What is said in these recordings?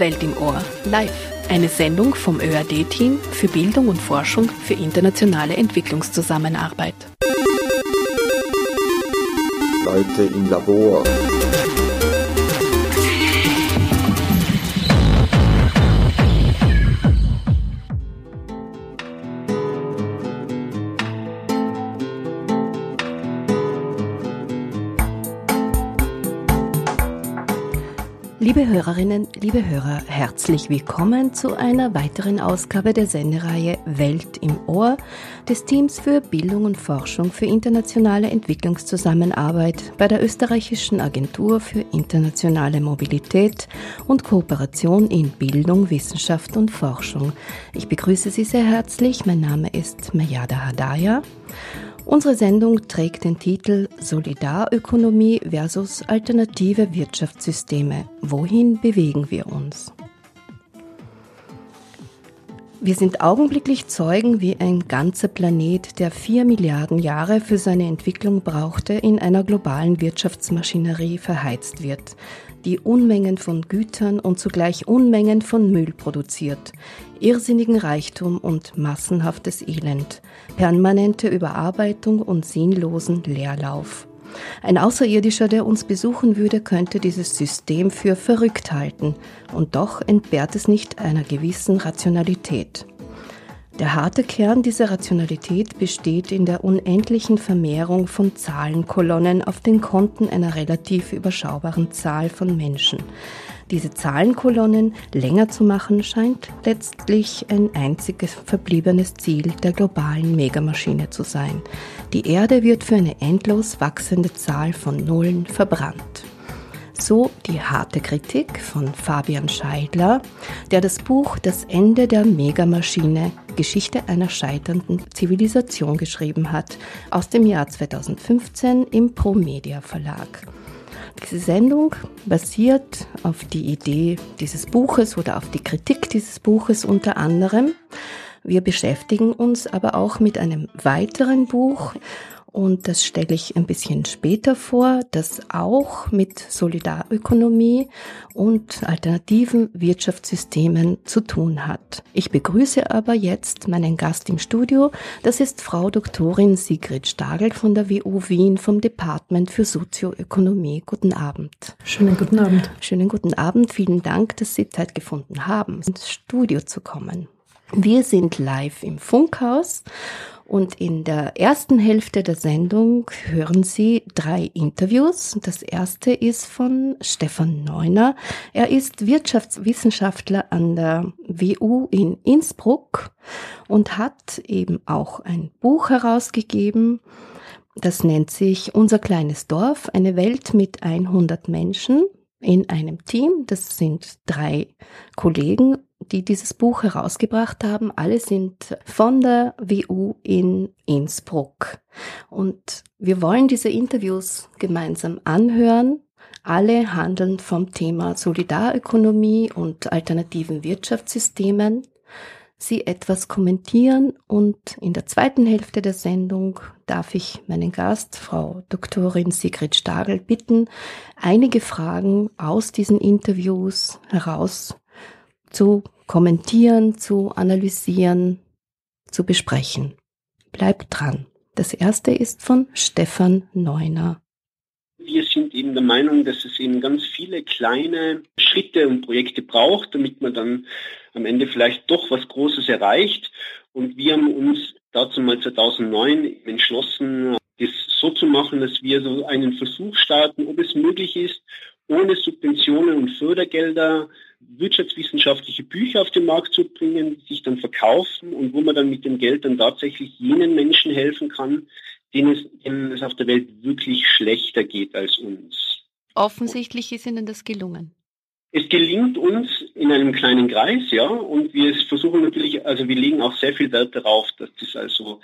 Welt im Ohr, live. Eine Sendung vom ÖAD-Team für Bildung und Forschung für internationale Entwicklungszusammenarbeit. Leute im Labor. Liebe Hörerinnen, liebe Hörer, herzlich willkommen zu einer weiteren Ausgabe der Sendereihe Welt im Ohr des Teams für Bildung und Forschung für internationale Entwicklungszusammenarbeit bei der österreichischen Agentur für internationale Mobilität und Kooperation in Bildung, Wissenschaft und Forschung. Ich begrüße Sie sehr herzlich. Mein Name ist Mayada Hadaya. Unsere Sendung trägt den Titel Solidarökonomie versus alternative Wirtschaftssysteme. Wohin bewegen wir uns? Wir sind augenblicklich Zeugen, wie ein ganzer Planet, der vier Milliarden Jahre für seine Entwicklung brauchte, in einer globalen Wirtschaftsmaschinerie verheizt wird die Unmengen von Gütern und zugleich Unmengen von Müll produziert, irrsinnigen Reichtum und massenhaftes Elend, permanente Überarbeitung und sinnlosen Leerlauf. Ein Außerirdischer, der uns besuchen würde, könnte dieses System für verrückt halten, und doch entbehrt es nicht einer gewissen Rationalität. Der harte Kern dieser Rationalität besteht in der unendlichen Vermehrung von Zahlenkolonnen auf den Konten einer relativ überschaubaren Zahl von Menschen. Diese Zahlenkolonnen länger zu machen scheint letztlich ein einziges verbliebenes Ziel der globalen Megamaschine zu sein. Die Erde wird für eine endlos wachsende Zahl von Nullen verbrannt. So die harte Kritik von Fabian Scheidler, der das Buch Das Ende der Megamaschine Geschichte einer scheiternden Zivilisation geschrieben hat, aus dem Jahr 2015 im Promedia Verlag. Diese Sendung basiert auf die Idee dieses Buches oder auf die Kritik dieses Buches unter anderem. Wir beschäftigen uns aber auch mit einem weiteren Buch und das stelle ich ein bisschen später vor, das auch mit Solidarökonomie und alternativen Wirtschaftssystemen zu tun hat. Ich begrüße aber jetzt meinen Gast im Studio. Das ist Frau Doktorin Sigrid Stagel von der WU Wien vom Department für Sozioökonomie. Guten Abend. Schönen guten Abend. Schönen guten Abend. Vielen Dank, dass Sie Zeit gefunden haben, ins Studio zu kommen. Wir sind live im Funkhaus und in der ersten Hälfte der Sendung hören Sie drei Interviews. Das erste ist von Stefan Neuner. Er ist Wirtschaftswissenschaftler an der WU in Innsbruck und hat eben auch ein Buch herausgegeben. Das nennt sich Unser kleines Dorf, eine Welt mit 100 Menschen in einem Team. Das sind drei Kollegen die dieses Buch herausgebracht haben. Alle sind von der WU in Innsbruck. Und wir wollen diese Interviews gemeinsam anhören. Alle handeln vom Thema Solidarökonomie und alternativen Wirtschaftssystemen. Sie etwas kommentieren und in der zweiten Hälfte der Sendung darf ich meinen Gast, Frau Doktorin Sigrid Stagel, bitten, einige Fragen aus diesen Interviews heraus zu kommentieren, zu analysieren, zu besprechen. Bleibt dran. Das erste ist von Stefan Neuner. Wir sind eben der Meinung, dass es eben ganz viele kleine Schritte und Projekte braucht, damit man dann am Ende vielleicht doch was Großes erreicht. Und wir haben uns dazu mal 2009 entschlossen, das so zu machen, dass wir so einen Versuch starten, ob es möglich ist, ohne Subventionen und Fördergelder wirtschaftswissenschaftliche Bücher auf den Markt zu bringen, die sich dann verkaufen und wo man dann mit dem Geld dann tatsächlich jenen Menschen helfen kann, denen es, denen es auf der Welt wirklich schlechter geht als uns. Offensichtlich ist Ihnen das gelungen. Es gelingt uns in einem kleinen Kreis, ja, und wir versuchen natürlich, also wir legen auch sehr viel Wert darauf, dass das also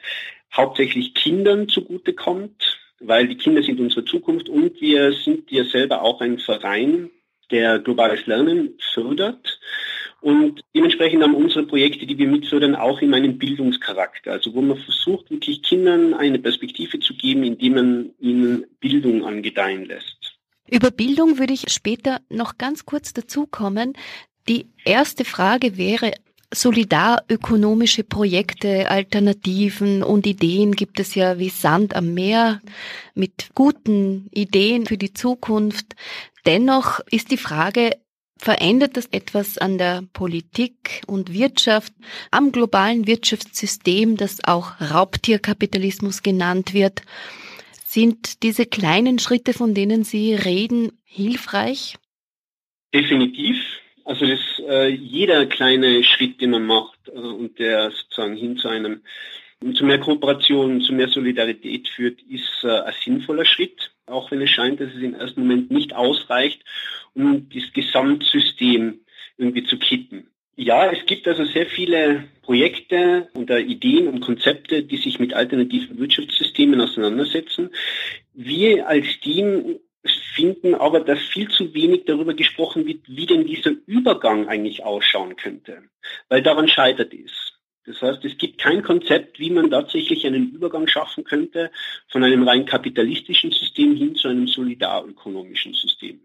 hauptsächlich Kindern zugutekommt, weil die Kinder sind unsere Zukunft und wir sind ja selber auch ein Verein, der globales Lernen fördert. Und dementsprechend haben unsere Projekte, die wir mitfördern, auch immer einen Bildungscharakter. Also wo man versucht, wirklich Kindern eine Perspektive zu geben, indem man ihnen Bildung angedeihen lässt. Über Bildung würde ich später noch ganz kurz dazukommen. Die erste Frage wäre, solidarökonomische Projekte, Alternativen und Ideen gibt es ja wie Sand am Meer mit guten Ideen für die Zukunft. Dennoch ist die Frage, verändert das etwas an der Politik und Wirtschaft, am globalen Wirtschaftssystem, das auch Raubtierkapitalismus genannt wird? Sind diese kleinen Schritte, von denen Sie reden, hilfreich? Definitiv. Also das, äh, jeder kleine Schritt, den man macht äh, und der sozusagen hin zu einem zu mehr Kooperation, zu mehr Solidarität führt, ist äh, ein sinnvoller Schritt, auch wenn es scheint, dass es im ersten Moment nicht ausreicht, um das Gesamtsystem irgendwie zu kitten. Ja, es gibt also sehr viele Projekte oder Ideen und Konzepte, die sich mit alternativen Wirtschaftssystemen auseinandersetzen. Wir als Team finden aber, dass viel zu wenig darüber gesprochen wird, wie denn dieser Übergang eigentlich ausschauen könnte, weil daran scheitert es. Das heißt, es gibt kein Konzept, wie man tatsächlich einen Übergang schaffen könnte von einem rein kapitalistischen System hin zu einem solidarökonomischen System.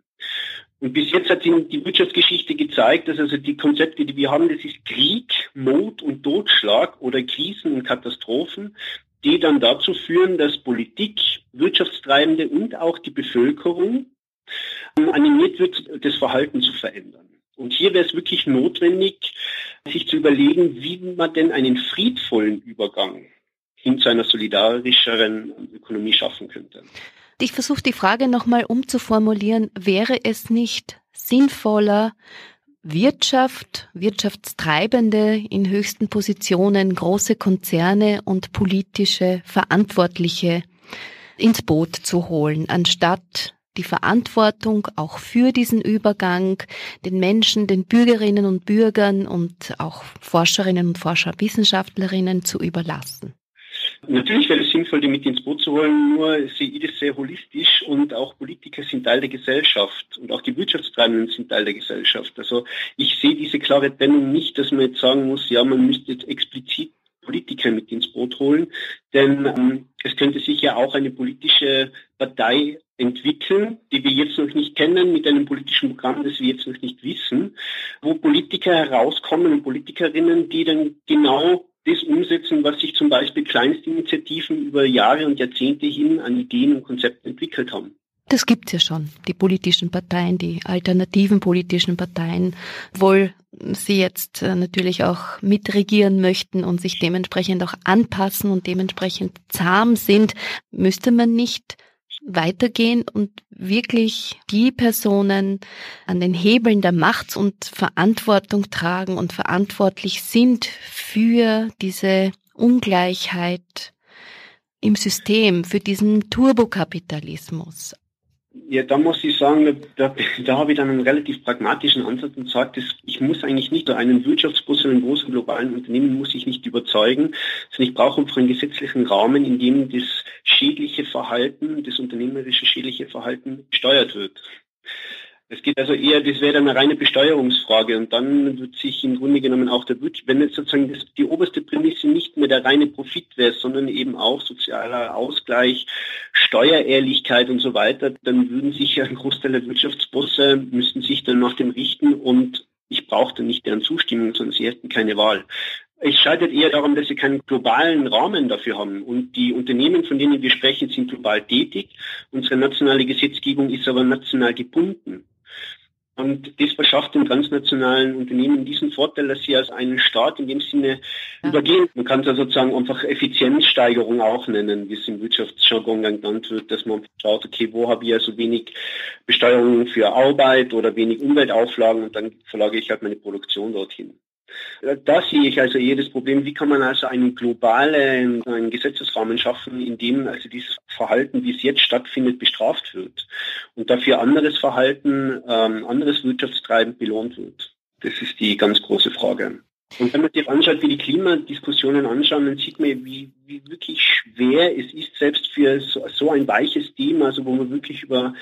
Und bis jetzt hat die Wirtschaftsgeschichte gezeigt, dass also die Konzepte, die wir haben, das ist Krieg, Not und Totschlag oder Krisen und Katastrophen, die dann dazu führen, dass Politik, Wirtschaftstreibende und auch die Bevölkerung ähm, animiert wird, das Verhalten zu verändern. Und hier wäre es wirklich notwendig, sich zu überlegen, wie man denn einen friedvollen Übergang hin zu einer solidarischeren Ökonomie schaffen könnte. Ich versuche die Frage nochmal umzuformulieren. Wäre es nicht sinnvoller, Wirtschaft, Wirtschaftstreibende in höchsten Positionen, große Konzerne und politische Verantwortliche ins Boot zu holen, anstatt die Verantwortung auch für diesen Übergang den Menschen, den Bürgerinnen und Bürgern und auch Forscherinnen und Forscher, Wissenschaftlerinnen zu überlassen. Natürlich wäre es sinnvoll, die mit ins Boot zu holen, nur sehe ich das sehr holistisch und auch Politiker sind Teil der Gesellschaft und auch die Wirtschaftstreibenden sind Teil der Gesellschaft. Also ich sehe diese klare Trennung nicht, dass man jetzt sagen muss, ja, man müsste jetzt explizit Politiker mit ins Boot holen, denn ähm, es könnte sich ja auch eine politische Partei entwickeln, die wir jetzt noch nicht kennen, mit einem politischen Programm, das wir jetzt noch nicht wissen, wo Politiker herauskommen und Politikerinnen, die dann genau das umsetzen, was sich zum Beispiel Kleinstinitiativen über Jahre und Jahrzehnte hin an Ideen und Konzepten entwickelt haben. Das gibt's ja schon, die politischen Parteien, die alternativen politischen Parteien, obwohl sie jetzt äh, natürlich auch mitregieren möchten und sich dementsprechend auch anpassen und dementsprechend zahm sind, müsste man nicht weitergehen und wirklich die Personen an den Hebeln der Macht und Verantwortung tragen und verantwortlich sind für diese Ungleichheit im System, für diesen Turbokapitalismus. Ja, da muss ich sagen, da, da habe ich dann einen relativ pragmatischen Ansatz und sage, ich muss eigentlich nicht einen Wirtschaftsbus in einem großen globalen Unternehmen muss ich nicht überzeugen, sondern ich brauche einfach einen gesetzlichen Rahmen, in dem das schädliche Verhalten, das unternehmerische schädliche Verhalten gesteuert wird. Es geht also eher, das wäre eine reine Besteuerungsfrage und dann wird sich im Grunde genommen auch der Wirtschaft, wenn jetzt sozusagen das, die oberste Prämisse nicht mehr der reine Profit wäre, sondern eben auch sozialer Ausgleich, Steuerehrlichkeit und so weiter, dann würden sich ja ein Großteil der Wirtschaftsbosse müssten sich dann nach dem richten und ich brauchte nicht deren Zustimmung, sondern sie hätten keine Wahl. Es scheitert eher darum, dass sie keinen globalen Rahmen dafür haben. Und die Unternehmen, von denen wir sprechen, sind global tätig. Unsere nationale Gesetzgebung ist aber national gebunden. Und das verschafft den transnationalen Unternehmen diesen Vorteil, dass sie als einen Staat in dem Sinne ja. übergehen. Man kann es ja sozusagen einfach Effizienzsteigerung auch nennen, wie es im Wirtschaftsjargon genannt wird, dass man schaut, okay, wo habe ich also wenig Besteuerung für Arbeit oder wenig Umweltauflagen und dann verlage ich halt meine Produktion dorthin. Da sehe ich also eher das Problem, wie kann man also einen globalen einen Gesetzesrahmen schaffen, in dem also dieses Verhalten, wie es jetzt stattfindet, bestraft wird und dafür anderes Verhalten, ähm, anderes Wirtschaftstreiben belohnt wird. Das ist die ganz große Frage. Und wenn man sich anschaut, wie die Klimadiskussionen anschauen, dann sieht man, wie, wie wirklich schwer es ist, selbst für so, so ein weiches Thema, also wo man wirklich über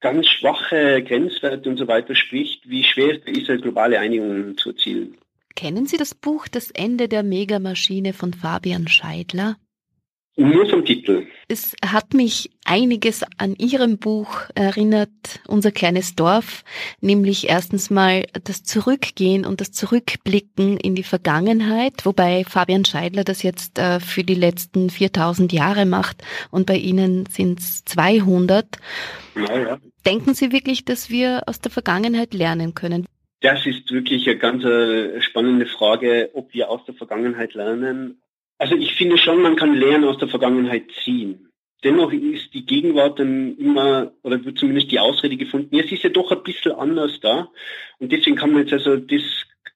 ganz schwache Grenzwerte und so weiter spricht, wie schwer es ist, eine globale Einigung zu erzielen. Kennen Sie das Buch Das Ende der Megamaschine von Fabian Scheidler? Nur vom Titel. Es hat mich einiges an Ihrem Buch erinnert, Unser kleines Dorf, nämlich erstens mal das Zurückgehen und das Zurückblicken in die Vergangenheit, wobei Fabian Scheidler das jetzt äh, für die letzten 4000 Jahre macht und bei Ihnen sind es 200. Ja, ja. Denken Sie wirklich, dass wir aus der Vergangenheit lernen können? Das ist wirklich eine ganz äh, spannende Frage, ob wir aus der Vergangenheit lernen. Also ich finde schon, man kann Lehren aus der Vergangenheit ziehen. Dennoch ist die Gegenwart dann immer, oder wird zumindest die Ausrede gefunden, ja, es ist ja doch ein bisschen anders da. Und deswegen kann man jetzt also, das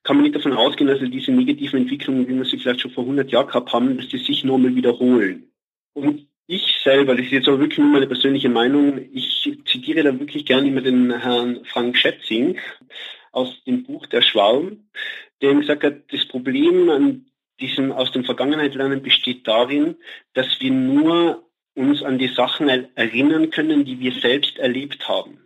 kann man nicht davon ausgehen, dass also diese negativen Entwicklungen, wie wir sie vielleicht schon vor 100 Jahren gehabt haben, dass die sich nochmal wiederholen. Und ich selber, das ist jetzt auch wirklich nur meine persönliche Meinung, ich zitiere da wirklich gerne immer den Herrn Frank Schätzing aus dem Buch Der Schwarm, der gesagt hat, das Problem an diesem aus der Vergangenheit lernen besteht darin, dass wir nur uns an die Sachen erinnern können, die wir selbst erlebt haben.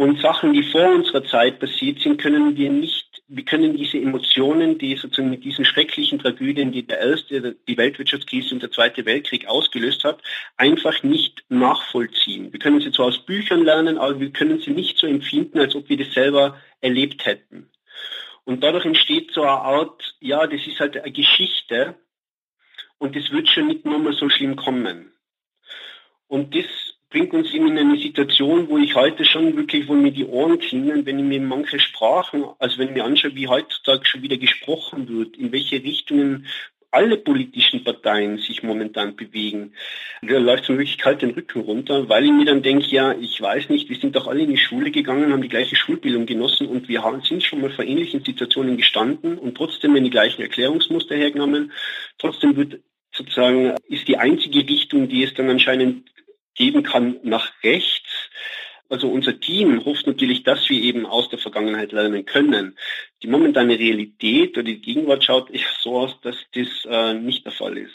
Und Sachen, die vor unserer Zeit passiert sind, können wir nicht, wir können diese Emotionen, die sozusagen mit diesen schrecklichen Tragödien, die der erste, die Weltwirtschaftskrise und der Zweite Weltkrieg ausgelöst hat, einfach nicht nachvollziehen. Wir können sie zwar aus Büchern lernen, aber wir können sie nicht so empfinden, als ob wir das selber erlebt hätten. Und dadurch entsteht so eine Art, ja, das ist halt eine Geschichte und das wird schon nicht nochmal so schlimm kommen. Und das bringt uns eben in eine Situation, wo ich heute schon wirklich, wo mir die Ohren klingen, wenn ich mir manche Sprachen, also wenn ich mir anschaue, wie heutzutage schon wieder gesprochen wird, in welche Richtungen alle politischen Parteien sich momentan bewegen. Da läuft mir wirklich kalt den Rücken runter, weil ich mir dann denke, ja, ich weiß nicht, wir sind doch alle in die Schule gegangen, haben die gleiche Schulbildung genossen und wir haben, sind schon mal vor ähnlichen Situationen gestanden und trotzdem werden die gleichen Erklärungsmuster hergenommen. Trotzdem wird sozusagen, ist die einzige Richtung, die es dann anscheinend geben kann, nach rechts. Also unser Team hofft natürlich, dass wir eben aus der Vergangenheit lernen können. Die momentane Realität oder die Gegenwart schaut so aus, dass das äh, nicht der Fall ist.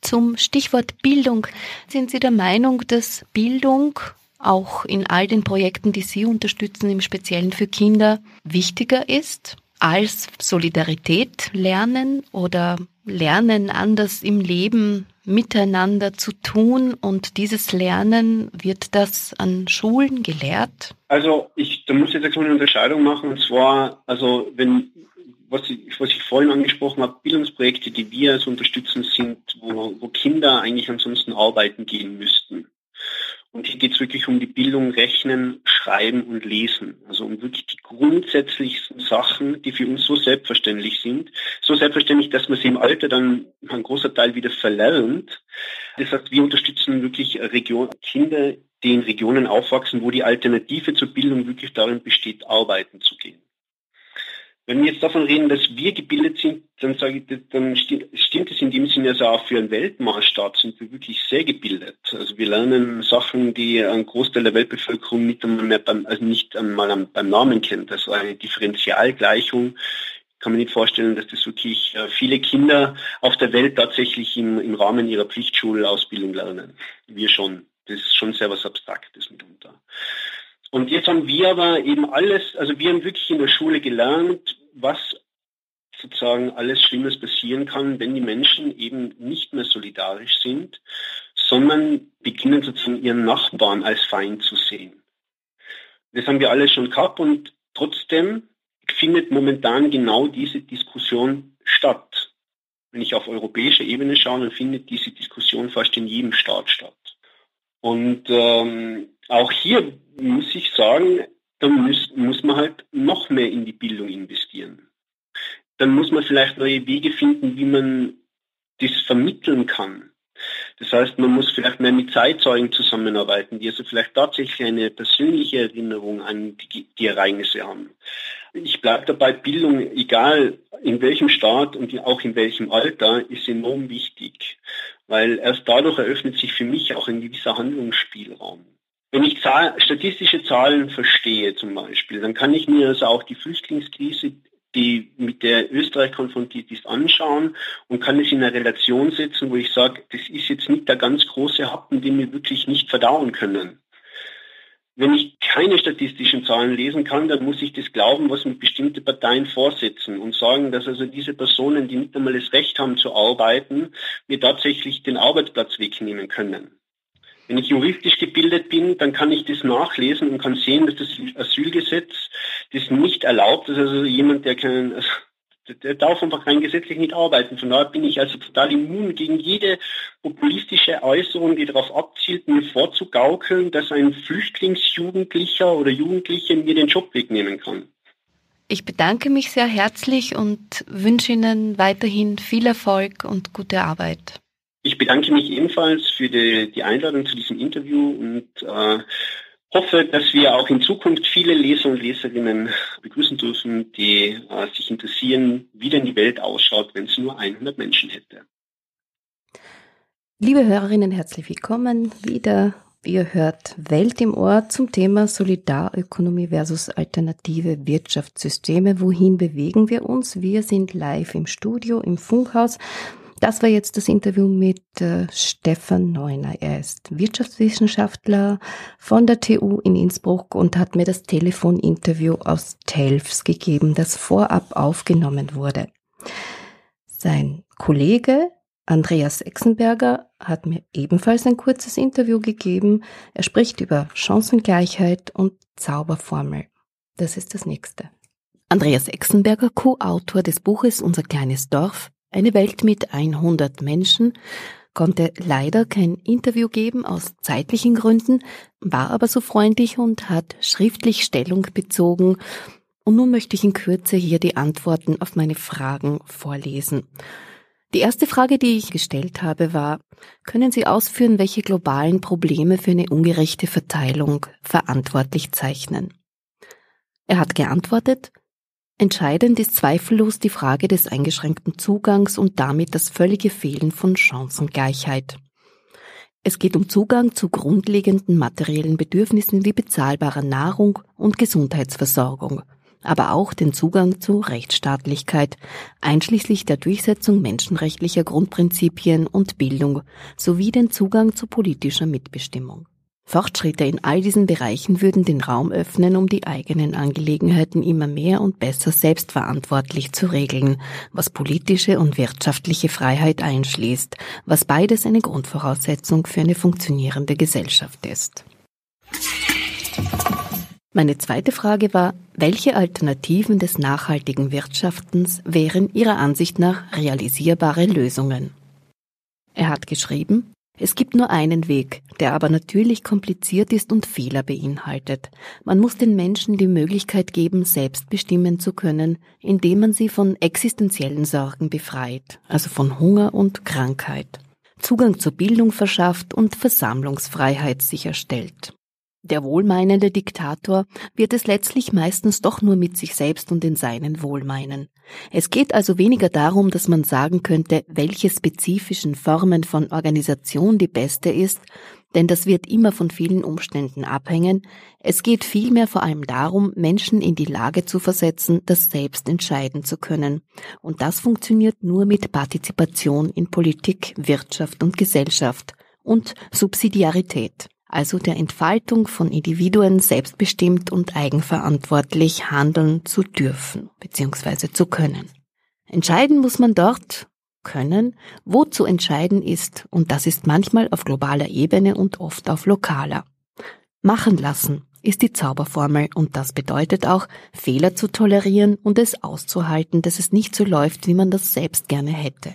Zum Stichwort Bildung. Sind Sie der Meinung, dass Bildung auch in all den Projekten, die Sie unterstützen, im Speziellen für Kinder, wichtiger ist als Solidarität lernen oder lernen anders im Leben miteinander zu tun und dieses Lernen, wird das an Schulen gelehrt? Also ich, da muss ich jetzt eine Unterscheidung machen und zwar, also wenn was ich, was ich vorhin angesprochen habe, Bildungsprojekte, die wir also unterstützen, sind, wo, wo Kinder eigentlich ansonsten arbeiten gehen müssten. Und hier geht es wirklich um die Bildung, Rechnen, Schreiben und Lesen. Also um wirklich die grundsätzlichsten Sachen, die für uns so selbstverständlich sind. So selbstverständlich, dass man sie im Alter dann ein großer Teil wieder verlernt. Das heißt, wir unterstützen wirklich Region, Kinder, die in Regionen aufwachsen, wo die Alternative zur Bildung wirklich darin besteht, arbeiten zu gehen. Wenn wir jetzt davon reden, dass wir gebildet sind, dann sage ich, dann stimmt es in dem Sinne also auch für einen Weltmaßstab sind wir wirklich sehr gebildet. Also wir lernen Sachen, die ein Großteil der Weltbevölkerung nicht einmal mehr beim, also nicht einmal beim Namen kennt. Also eine Differentialgleichung kann man nicht vorstellen, dass das wirklich äh, viele Kinder auf der Welt tatsächlich im, im Rahmen ihrer Pflichtschulausbildung lernen. Wir schon. Das ist schon sehr was Abstraktes mitunter. Und jetzt haben wir aber eben alles, also wir haben wirklich in der Schule gelernt, was sozusagen alles Schlimmes passieren kann, wenn die Menschen eben nicht mehr solidarisch sind, sondern beginnen sozusagen ihren Nachbarn als Feind zu sehen. Das haben wir alles schon gehabt und trotzdem findet momentan genau diese Diskussion statt. Wenn ich auf europäischer Ebene schaue, dann findet diese Diskussion fast in jedem Staat statt. Und ähm, auch hier muss ich sagen, da muss, muss man halt noch mehr in die Bildung investieren. Dann muss man vielleicht neue Wege finden, wie man das vermitteln kann. Das heißt, man muss vielleicht mehr mit Zeitzeugen zusammenarbeiten, die also vielleicht tatsächlich eine persönliche Erinnerung an die, die Ereignisse haben. Ich bleibe dabei, Bildung, egal in welchem Staat und auch in welchem Alter, ist enorm wichtig weil erst dadurch eröffnet sich für mich auch ein gewisser Handlungsspielraum. Wenn ich Zahl, statistische Zahlen verstehe zum Beispiel, dann kann ich mir also auch die Flüchtlingskrise, die mit der Österreich konfrontiert ist, anschauen und kann es in eine Relation setzen, wo ich sage, das ist jetzt nicht der ganz große Happen, den wir wirklich nicht verdauen können. wenn ich keine statistischen Zahlen lesen kann, dann muss ich das glauben, was mir bestimmte Parteien vorsetzen und sagen, dass also diese Personen, die nicht einmal das Recht haben zu arbeiten, mir tatsächlich den Arbeitsplatz wegnehmen können. Wenn ich juristisch gebildet bin, dann kann ich das nachlesen und kann sehen, dass das Asylgesetz das nicht erlaubt, dass also jemand, der keinen der darf einfach rein gesetzlich nicht arbeiten. Von daher bin ich also total immun gegen jede populistische Äußerung, die darauf abzielt, mir vorzugaukeln, dass ein Flüchtlingsjugendlicher oder Jugendliche mir den Job wegnehmen kann. Ich bedanke mich sehr herzlich und wünsche Ihnen weiterhin viel Erfolg und gute Arbeit. Ich bedanke mich ebenfalls für die, die Einladung zu diesem Interview und äh, hoffe, dass wir auch in Zukunft viele Leser und Leserinnen begrüßen dürfen, die äh, sich interessieren, wie denn die Welt ausschaut, wenn es nur 100 Menschen hätte. Liebe Hörerinnen, herzlich willkommen wieder. Ihr hört Welt im Ohr zum Thema Solidarökonomie versus alternative Wirtschaftssysteme. Wohin bewegen wir uns? Wir sind live im Studio, im Funkhaus das war jetzt das Interview mit äh, Stefan Neuner. Er ist Wirtschaftswissenschaftler von der TU in Innsbruck und hat mir das Telefoninterview aus Telfs gegeben, das vorab aufgenommen wurde. Sein Kollege Andreas Exenberger hat mir ebenfalls ein kurzes Interview gegeben. Er spricht über Chancengleichheit und Zauberformel. Das ist das nächste. Andreas Exenberger, Co-Autor des Buches Unser kleines Dorf, eine Welt mit 100 Menschen konnte leider kein Interview geben aus zeitlichen Gründen, war aber so freundlich und hat schriftlich Stellung bezogen. Und nun möchte ich in Kürze hier die Antworten auf meine Fragen vorlesen. Die erste Frage, die ich gestellt habe, war, können Sie ausführen, welche globalen Probleme für eine ungerechte Verteilung verantwortlich zeichnen? Er hat geantwortet, Entscheidend ist zweifellos die Frage des eingeschränkten Zugangs und damit das völlige Fehlen von Chancengleichheit. Es geht um Zugang zu grundlegenden materiellen Bedürfnissen wie bezahlbarer Nahrung und Gesundheitsversorgung, aber auch den Zugang zu Rechtsstaatlichkeit, einschließlich der Durchsetzung menschenrechtlicher Grundprinzipien und Bildung sowie den Zugang zu politischer Mitbestimmung. Fortschritte in all diesen Bereichen würden den Raum öffnen, um die eigenen Angelegenheiten immer mehr und besser selbstverantwortlich zu regeln, was politische und wirtschaftliche Freiheit einschließt, was beides eine Grundvoraussetzung für eine funktionierende Gesellschaft ist. Meine zweite Frage war, welche Alternativen des nachhaltigen Wirtschaftens wären Ihrer Ansicht nach realisierbare Lösungen? Er hat geschrieben, es gibt nur einen Weg, der aber natürlich kompliziert ist und Fehler beinhaltet. Man muss den Menschen die Möglichkeit geben, selbst bestimmen zu können, indem man sie von existenziellen Sorgen befreit, also von Hunger und Krankheit, Zugang zur Bildung verschafft und Versammlungsfreiheit sicherstellt. Der wohlmeinende Diktator wird es letztlich meistens doch nur mit sich selbst und den Seinen wohlmeinen. Es geht also weniger darum, dass man sagen könnte, welche spezifischen Formen von Organisation die beste ist, denn das wird immer von vielen Umständen abhängen. Es geht vielmehr vor allem darum, Menschen in die Lage zu versetzen, das selbst entscheiden zu können. Und das funktioniert nur mit Partizipation in Politik, Wirtschaft und Gesellschaft und Subsidiarität also der Entfaltung von Individuen selbstbestimmt und eigenverantwortlich handeln zu dürfen bzw. zu können. Entscheiden muss man dort können, wo zu entscheiden ist, und das ist manchmal auf globaler Ebene und oft auf lokaler. Machen lassen ist die Zauberformel und das bedeutet auch, Fehler zu tolerieren und es auszuhalten, dass es nicht so läuft, wie man das selbst gerne hätte.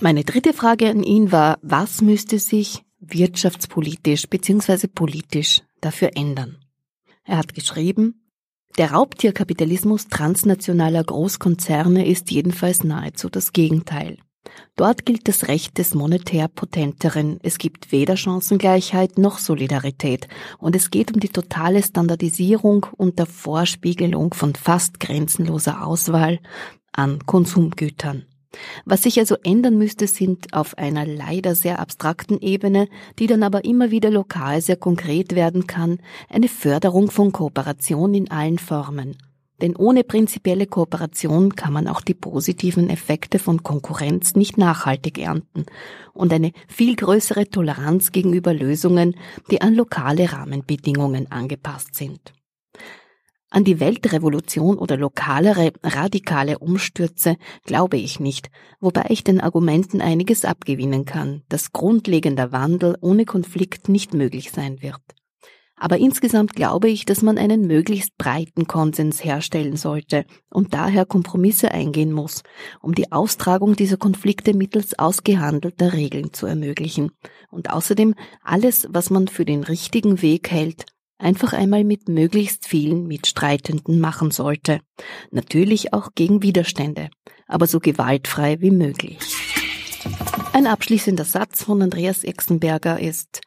Meine dritte Frage an ihn war, was müsste sich wirtschaftspolitisch bzw. politisch dafür ändern. Er hat geschrieben, der Raubtierkapitalismus transnationaler Großkonzerne ist jedenfalls nahezu das Gegenteil. Dort gilt das Recht des monetär Potenteren. Es gibt weder Chancengleichheit noch Solidarität. Und es geht um die totale Standardisierung und der Vorspiegelung von fast grenzenloser Auswahl an Konsumgütern. Was sich also ändern müsste, sind auf einer leider sehr abstrakten Ebene, die dann aber immer wieder lokal sehr konkret werden kann, eine Förderung von Kooperation in allen Formen. Denn ohne prinzipielle Kooperation kann man auch die positiven Effekte von Konkurrenz nicht nachhaltig ernten und eine viel größere Toleranz gegenüber Lösungen, die an lokale Rahmenbedingungen angepasst sind. An die Weltrevolution oder lokalere, radikale Umstürze glaube ich nicht, wobei ich den Argumenten einiges abgewinnen kann, dass grundlegender Wandel ohne Konflikt nicht möglich sein wird. Aber insgesamt glaube ich, dass man einen möglichst breiten Konsens herstellen sollte und daher Kompromisse eingehen muss, um die Austragung dieser Konflikte mittels ausgehandelter Regeln zu ermöglichen und außerdem alles, was man für den richtigen Weg hält, einfach einmal mit möglichst vielen Mitstreitenden machen sollte. Natürlich auch gegen Widerstände, aber so gewaltfrei wie möglich. Ein abschließender Satz von Andreas Exenberger ist,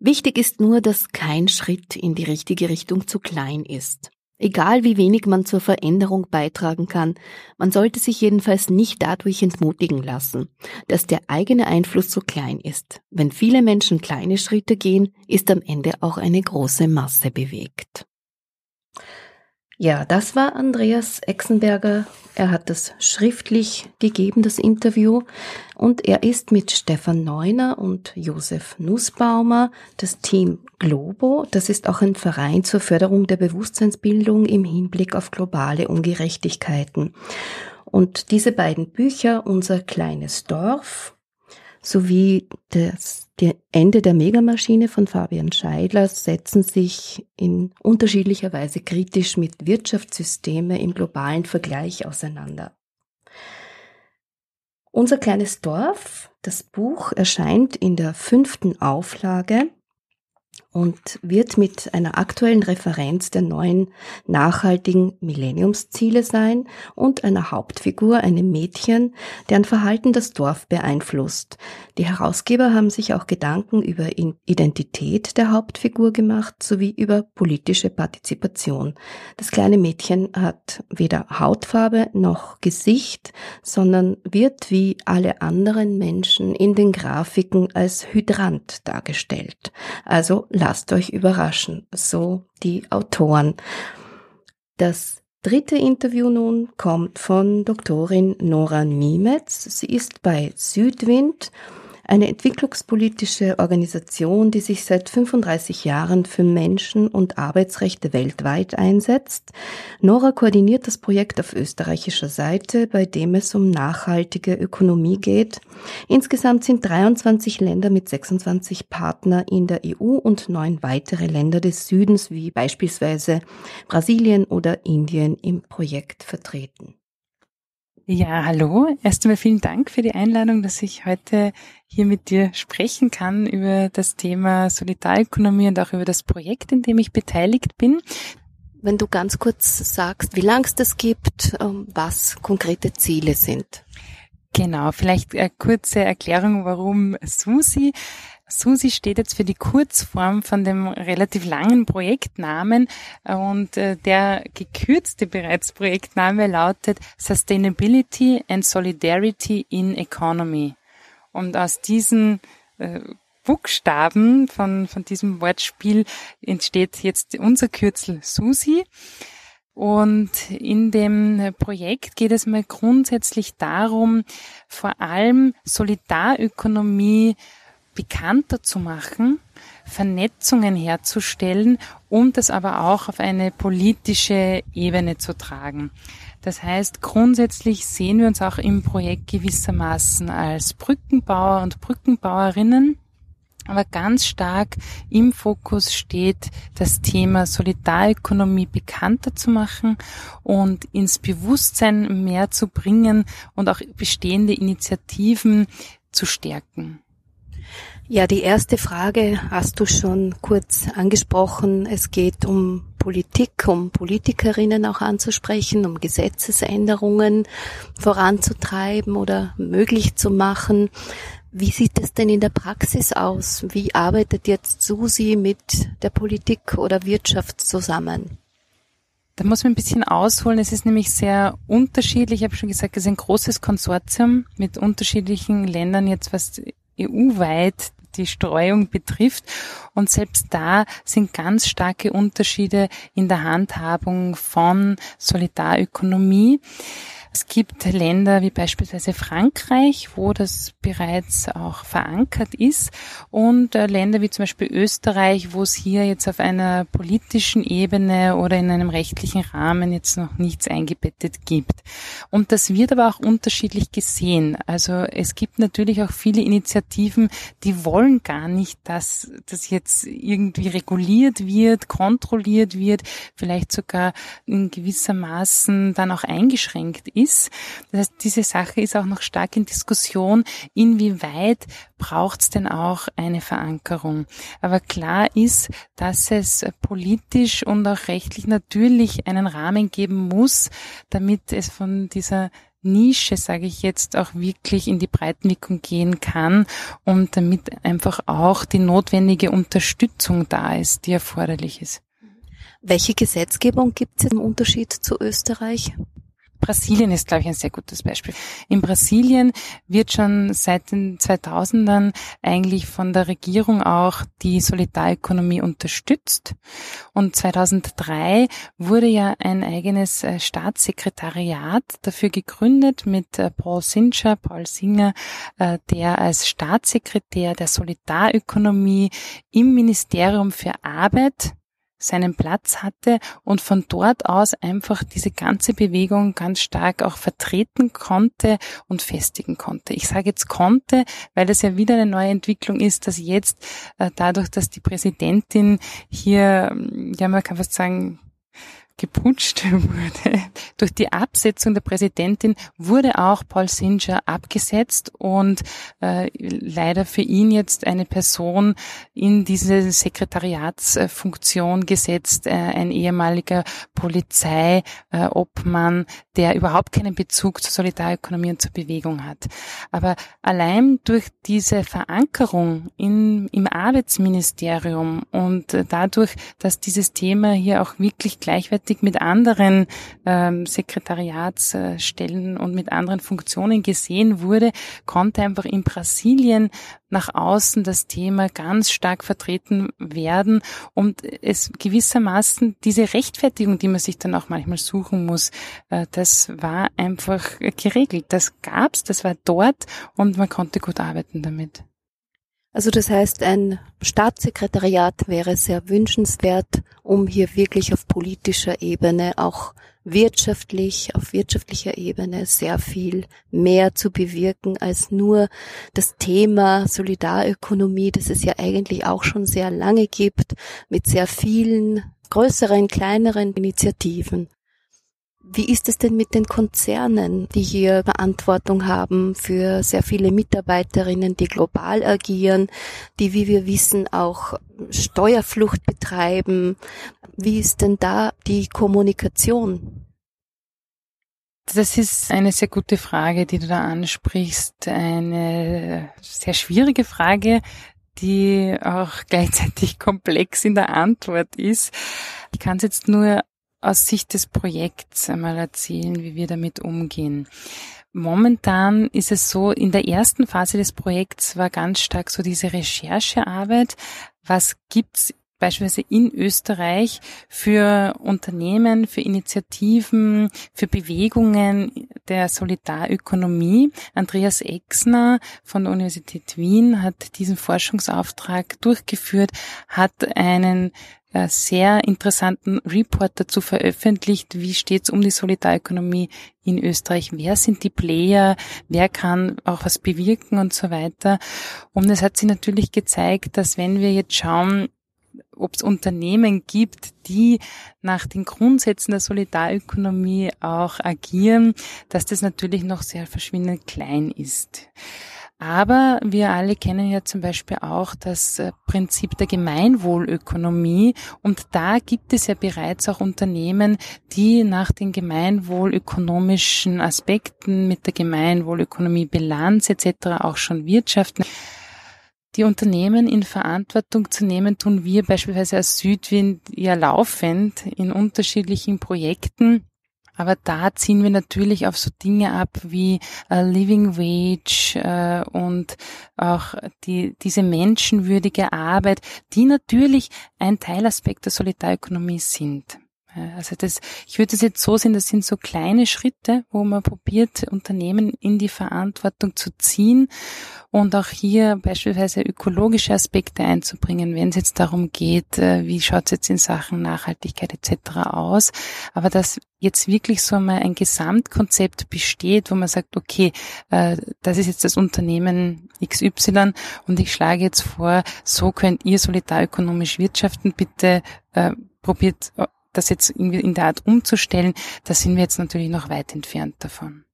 Wichtig ist nur, dass kein Schritt in die richtige Richtung zu klein ist. Egal wie wenig man zur Veränderung beitragen kann, man sollte sich jedenfalls nicht dadurch entmutigen lassen, dass der eigene Einfluss so klein ist. Wenn viele Menschen kleine Schritte gehen, ist am Ende auch eine große Masse bewegt. Ja, das war Andreas Exenberger. Er hat es schriftlich gegeben, das Interview. Und er ist mit Stefan Neuner und Josef Nussbaumer das Team Globo. Das ist auch ein Verein zur Förderung der Bewusstseinsbildung im Hinblick auf globale Ungerechtigkeiten. Und diese beiden Bücher, Unser kleines Dorf sowie das die Ende der Megamaschine von Fabian Scheidler setzen sich in unterschiedlicher Weise kritisch mit Wirtschaftssysteme im globalen Vergleich auseinander. Unser kleines Dorf, das Buch erscheint in der fünften Auflage und wird mit einer aktuellen Referenz der neuen nachhaltigen Millenniumsziele sein und einer Hauptfigur, einem Mädchen, deren Verhalten das Dorf beeinflusst. Die Herausgeber haben sich auch Gedanken über Identität der Hauptfigur gemacht sowie über politische Partizipation. Das kleine Mädchen hat weder Hautfarbe noch Gesicht, sondern wird wie alle anderen Menschen in den Grafiken als Hydrant dargestellt. Also lasst euch überraschen, so die Autoren. Das dritte Interview nun kommt von Doktorin Nora Niemetz. Sie ist bei Südwind eine entwicklungspolitische Organisation, die sich seit 35 Jahren für Menschen- und Arbeitsrechte weltweit einsetzt. Nora koordiniert das Projekt auf österreichischer Seite, bei dem es um nachhaltige Ökonomie geht. Insgesamt sind 23 Länder mit 26 Partner in der EU und neun weitere Länder des Südens wie beispielsweise Brasilien oder Indien im Projekt vertreten. Ja, hallo. Erst einmal vielen Dank für die Einladung, dass ich heute hier mit dir sprechen kann über das Thema Solidarökonomie und auch über das Projekt, in dem ich beteiligt bin. Wenn du ganz kurz sagst, wie lang es das gibt, ähm, was konkrete Ziele sind. Genau, vielleicht eine kurze Erklärung, warum Susi. Susi steht jetzt für die Kurzform von dem relativ langen Projektnamen und äh, der gekürzte bereits Projektname lautet Sustainability and Solidarity in Economy. Und aus diesen äh, Buchstaben von, von diesem Wortspiel entsteht jetzt unser Kürzel Susi. Und in dem Projekt geht es mal grundsätzlich darum, vor allem Solidarökonomie bekannter zu machen, Vernetzungen herzustellen und das aber auch auf eine politische Ebene zu tragen. Das heißt, grundsätzlich sehen wir uns auch im Projekt gewissermaßen als Brückenbauer und Brückenbauerinnen. Aber ganz stark im Fokus steht das Thema Solidarökonomie bekannter zu machen und ins Bewusstsein mehr zu bringen und auch bestehende Initiativen zu stärken. Ja, die erste Frage hast du schon kurz angesprochen. Es geht um Politik, um Politikerinnen auch anzusprechen, um Gesetzesänderungen voranzutreiben oder möglich zu machen. Wie sieht es denn in der Praxis aus? Wie arbeitet jetzt Susi mit der Politik oder Wirtschaft zusammen? Da muss man ein bisschen ausholen. Es ist nämlich sehr unterschiedlich. Ich habe schon gesagt, es ist ein großes Konsortium mit unterschiedlichen Ländern jetzt fast EU-weit die Streuung betrifft. Und selbst da sind ganz starke Unterschiede in der Handhabung von Solidarökonomie. Es gibt Länder wie beispielsweise Frankreich, wo das bereits auch verankert ist und äh, Länder wie zum Beispiel Österreich, wo es hier jetzt auf einer politischen Ebene oder in einem rechtlichen Rahmen jetzt noch nichts eingebettet gibt. Und das wird aber auch unterschiedlich gesehen. Also es gibt natürlich auch viele Initiativen, die wollen gar nicht, dass das jetzt irgendwie reguliert wird, kontrolliert wird, vielleicht sogar in gewissermaßen dann auch eingeschränkt ist ist. Das heißt, diese Sache ist auch noch stark in Diskussion, inwieweit braucht es denn auch eine Verankerung. Aber klar ist, dass es politisch und auch rechtlich natürlich einen Rahmen geben muss, damit es von dieser Nische, sage ich jetzt, auch wirklich in die Breitenwirkung gehen kann und damit einfach auch die notwendige Unterstützung da ist, die erforderlich ist. Welche Gesetzgebung gibt es im Unterschied zu Österreich? Brasilien ist, glaube ich, ein sehr gutes Beispiel. In Brasilien wird schon seit den 2000ern eigentlich von der Regierung auch die Solidarökonomie unterstützt. Und 2003 wurde ja ein eigenes äh, Staatssekretariat dafür gegründet mit äh, Paul Singer, Paul Singer, äh, der als Staatssekretär der Solidarökonomie im Ministerium für Arbeit seinen Platz hatte und von dort aus einfach diese ganze Bewegung ganz stark auch vertreten konnte und festigen konnte. Ich sage jetzt konnte, weil das ja wieder eine neue Entwicklung ist, dass jetzt äh, dadurch, dass die Präsidentin hier, ja man kann fast sagen, geputscht wurde. Durch die Absetzung der Präsidentin wurde auch Paul Singer abgesetzt und äh, leider für ihn jetzt eine Person in diese Sekretariatsfunktion gesetzt, äh, ein ehemaliger Polizeiobmann, äh, der überhaupt keinen Bezug zur Solidarökonomie und zur Bewegung hat. Aber allein durch diese Verankerung in, im Arbeitsministerium und dadurch, dass dieses Thema hier auch wirklich gleichwertig mit anderen ähm, Sekretariatsstellen und mit anderen Funktionen gesehen wurde, konnte einfach in Brasilien nach außen das Thema ganz stark vertreten werden und es gewissermaßen diese Rechtfertigung, die man sich dann auch manchmal suchen muss, äh, das war einfach geregelt. Das gab's, das war dort und man konnte gut arbeiten damit. Also das heißt, ein Staatssekretariat wäre sehr wünschenswert, um hier wirklich auf politischer Ebene, auch wirtschaftlich, auf wirtschaftlicher Ebene sehr viel mehr zu bewirken als nur das Thema Solidarökonomie, das es ja eigentlich auch schon sehr lange gibt, mit sehr vielen größeren, kleineren Initiativen. Wie ist es denn mit den Konzernen, die hier Verantwortung haben für sehr viele Mitarbeiterinnen, die global agieren, die, wie wir wissen, auch Steuerflucht betreiben? Wie ist denn da die Kommunikation? Das ist eine sehr gute Frage, die du da ansprichst. Eine sehr schwierige Frage, die auch gleichzeitig komplex in der Antwort ist. Ich kann es jetzt nur aus Sicht des Projekts einmal erzählen, wie wir damit umgehen. Momentan ist es so, in der ersten Phase des Projekts war ganz stark so diese Recherchearbeit. Was gibt's beispielsweise in Österreich für Unternehmen, für Initiativen, für Bewegungen der Solidarökonomie. Andreas Exner von der Universität Wien hat diesen Forschungsauftrag durchgeführt, hat einen sehr interessanten Report dazu veröffentlicht, wie steht es um die Solidarökonomie in Österreich, wer sind die Player, wer kann auch was bewirken und so weiter. Und es hat sich natürlich gezeigt, dass wenn wir jetzt schauen, ob es Unternehmen gibt, die nach den Grundsätzen der Solidarökonomie auch agieren, dass das natürlich noch sehr verschwindend klein ist. Aber wir alle kennen ja zum Beispiel auch das äh, Prinzip der Gemeinwohlökonomie und da gibt es ja bereits auch Unternehmen, die nach den gemeinwohlökonomischen Aspekten mit der Gemeinwohlökonomie Bilanz etc. auch schon wirtschaften. Die Unternehmen in Verantwortung zu nehmen, tun wir beispielsweise als Südwind ja laufend in unterschiedlichen Projekten Aber da ziehen wir natürlich auf so Dinge ab wie äh, Living Wage äh, und auch die, diese menschenwürdige Arbeit, die natürlich ein Teilaspekt der Solidarökonomie sind. Also das, ich würde es jetzt so sehen, das sind so kleine Schritte, wo man probiert, Unternehmen in die Verantwortung zu ziehen und auch hier beispielsweise ökologische Aspekte einzubringen, wenn es jetzt darum geht, äh, wie schaut es jetzt in Sachen Nachhaltigkeit etc. aus. Aber dass jetzt wirklich so mal ein Gesamtkonzept besteht, wo man sagt, okay, äh, das ist jetzt das Unternehmen XY und ich schlage jetzt vor, so könnt ihr solidarökonomisch wirtschaften, bitte äh, probiert das jetzt irgendwie in der Art umzustellen, da sind wir jetzt natürlich noch weit entfernt davon.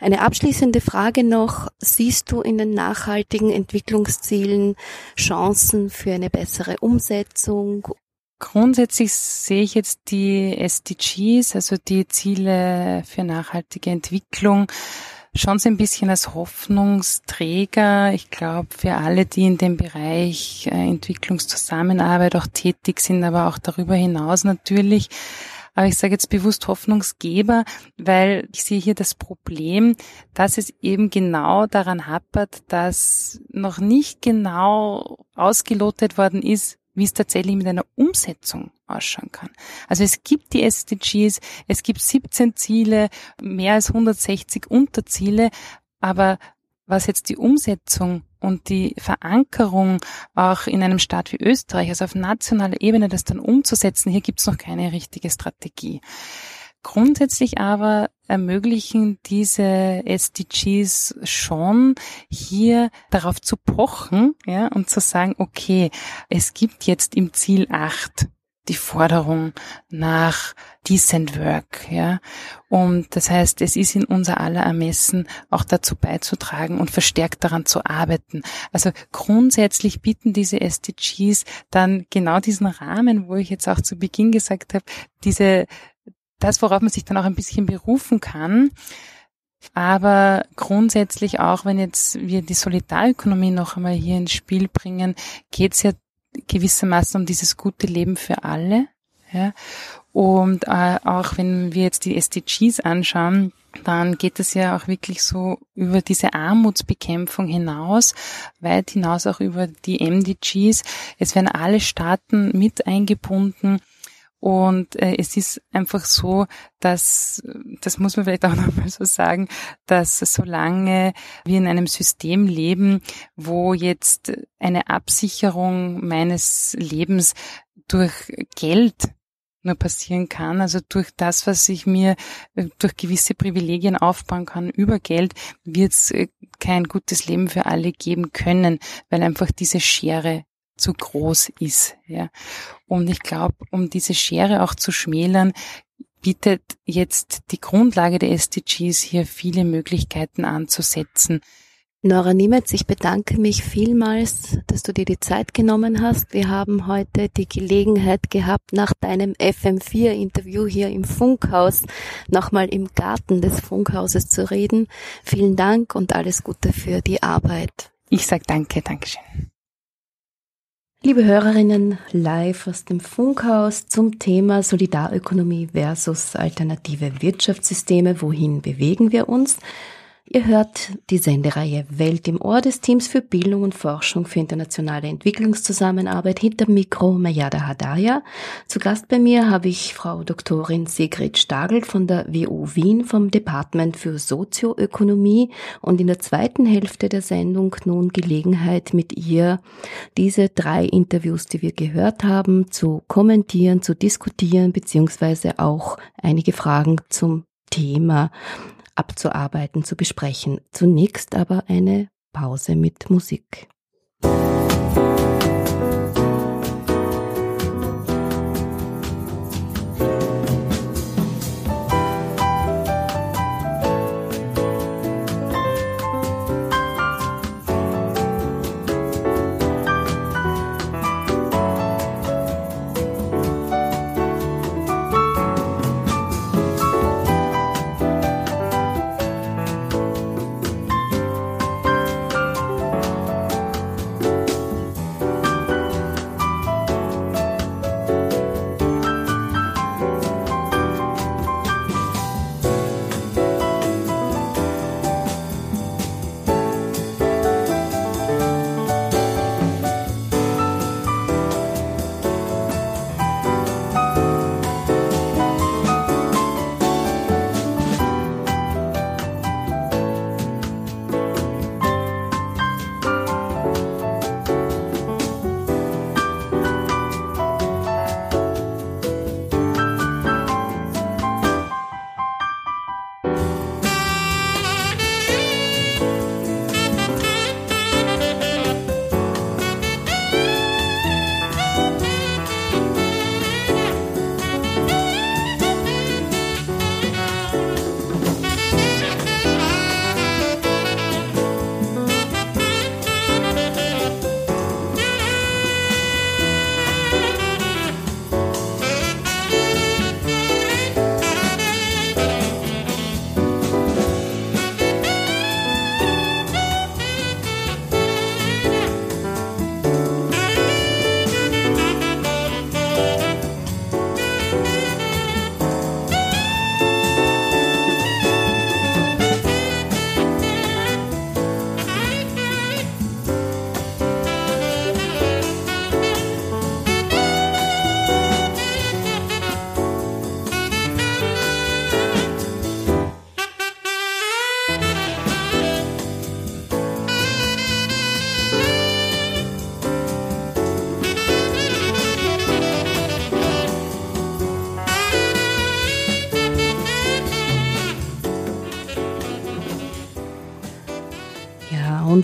Eine abschließende Frage noch. Siehst du in den nachhaltigen Entwicklungszielen Chancen für eine bessere Umsetzung? Grundsätzlich sehe ich jetzt die SDGs, also die Ziele für nachhaltige Entwicklung, schon so ein bisschen als Hoffnungsträger. Ich glaube, für alle, die in dem Bereich äh, Entwicklungszusammenarbeit auch tätig sind, aber auch darüber hinaus natürlich. Aber ich sage jetzt bewusst Hoffnungsgeber, weil ich sehe hier das Problem, dass es eben genau daran hapert, dass noch nicht genau ausgelotet worden ist, wie es tatsächlich mit einer Umsetzung ausschauen kann. Also es gibt die SDGs, es gibt 17 Ziele, mehr als 160 Unterziele, aber was jetzt die Umsetzung und die Verankerung auch in einem Staat wie Österreich, also auf nationaler Ebene, das dann umzusetzen, hier gibt es noch keine richtige Strategie. Grundsätzlich aber ermöglichen diese SDGs schon, hier darauf zu pochen ja, und zu sagen, okay, es gibt jetzt im Ziel 8 die Forderung nach decent work, ja. Und das heißt, es ist in unser aller Ermessen auch dazu beizutragen und verstärkt daran zu arbeiten. Also grundsätzlich bieten diese SDGs dann genau diesen Rahmen, wo ich jetzt auch zu Beginn gesagt habe, diese das, worauf man sich dann auch ein bisschen berufen kann. Aber grundsätzlich auch, wenn jetzt wir die Solidarökonomie noch einmal hier ins Spiel bringen, geht es ja gewissermaßen um dieses gute Leben für alle. Ja? Und äh, auch wenn wir jetzt die SDGs anschauen, dann geht es ja auch wirklich so über diese Armutsbekämpfung hinaus, weit hinaus auch über die MDGs. Es werden alle Staaten mit eingebunden und äh, es ist einfach so, dass, das muss man vielleicht auch nochmal so sagen, dass solange wir in einem System leben, wo jetzt eine Absicherung meines Lebens durch Geld nur passieren kann, also durch das, was ich mir äh, durch gewisse Privilegien aufbauen kann über Geld, wird es äh, kein gutes Leben für alle geben können, weil einfach diese Schere zu groß ist. Ja. Und ich glaube, um diese Schere auch zu schmälern, bietet jetzt die Grundlage der SDGs hier viele Möglichkeiten anzusetzen. Nora Niemetz, ich bedanke mich vielmals, dass du dir die Zeit genommen hast. Wir haben heute die Gelegenheit gehabt, nach deinem FM4-Interview hier im Funkhaus nochmal im Garten des Funkhauses zu reden. Vielen Dank und alles Gute für die Arbeit. Ich sage danke, Dankeschön. Liebe Hörerinnen, live aus dem Funkhaus zum Thema Solidarökonomie versus alternative Wirtschaftssysteme. Wohin bewegen wir uns? Ihr hört die Sendereihe Welt im Ohr des Teams für Bildung und Forschung für internationale Entwicklungszusammenarbeit hinter Mikro Mayada Hadaya. Zu Gast bei mir habe ich Frau Doktorin Sigrid Stagel von der WU Wien vom Department für Sozioökonomie und in der zweiten Hälfte der Sendung nun Gelegenheit mit ihr diese drei Interviews, die wir gehört haben, zu kommentieren, zu diskutieren beziehungsweise auch einige Fragen zum Thema abzuarbeiten, zu besprechen. Zunächst aber eine Pause mit Musik.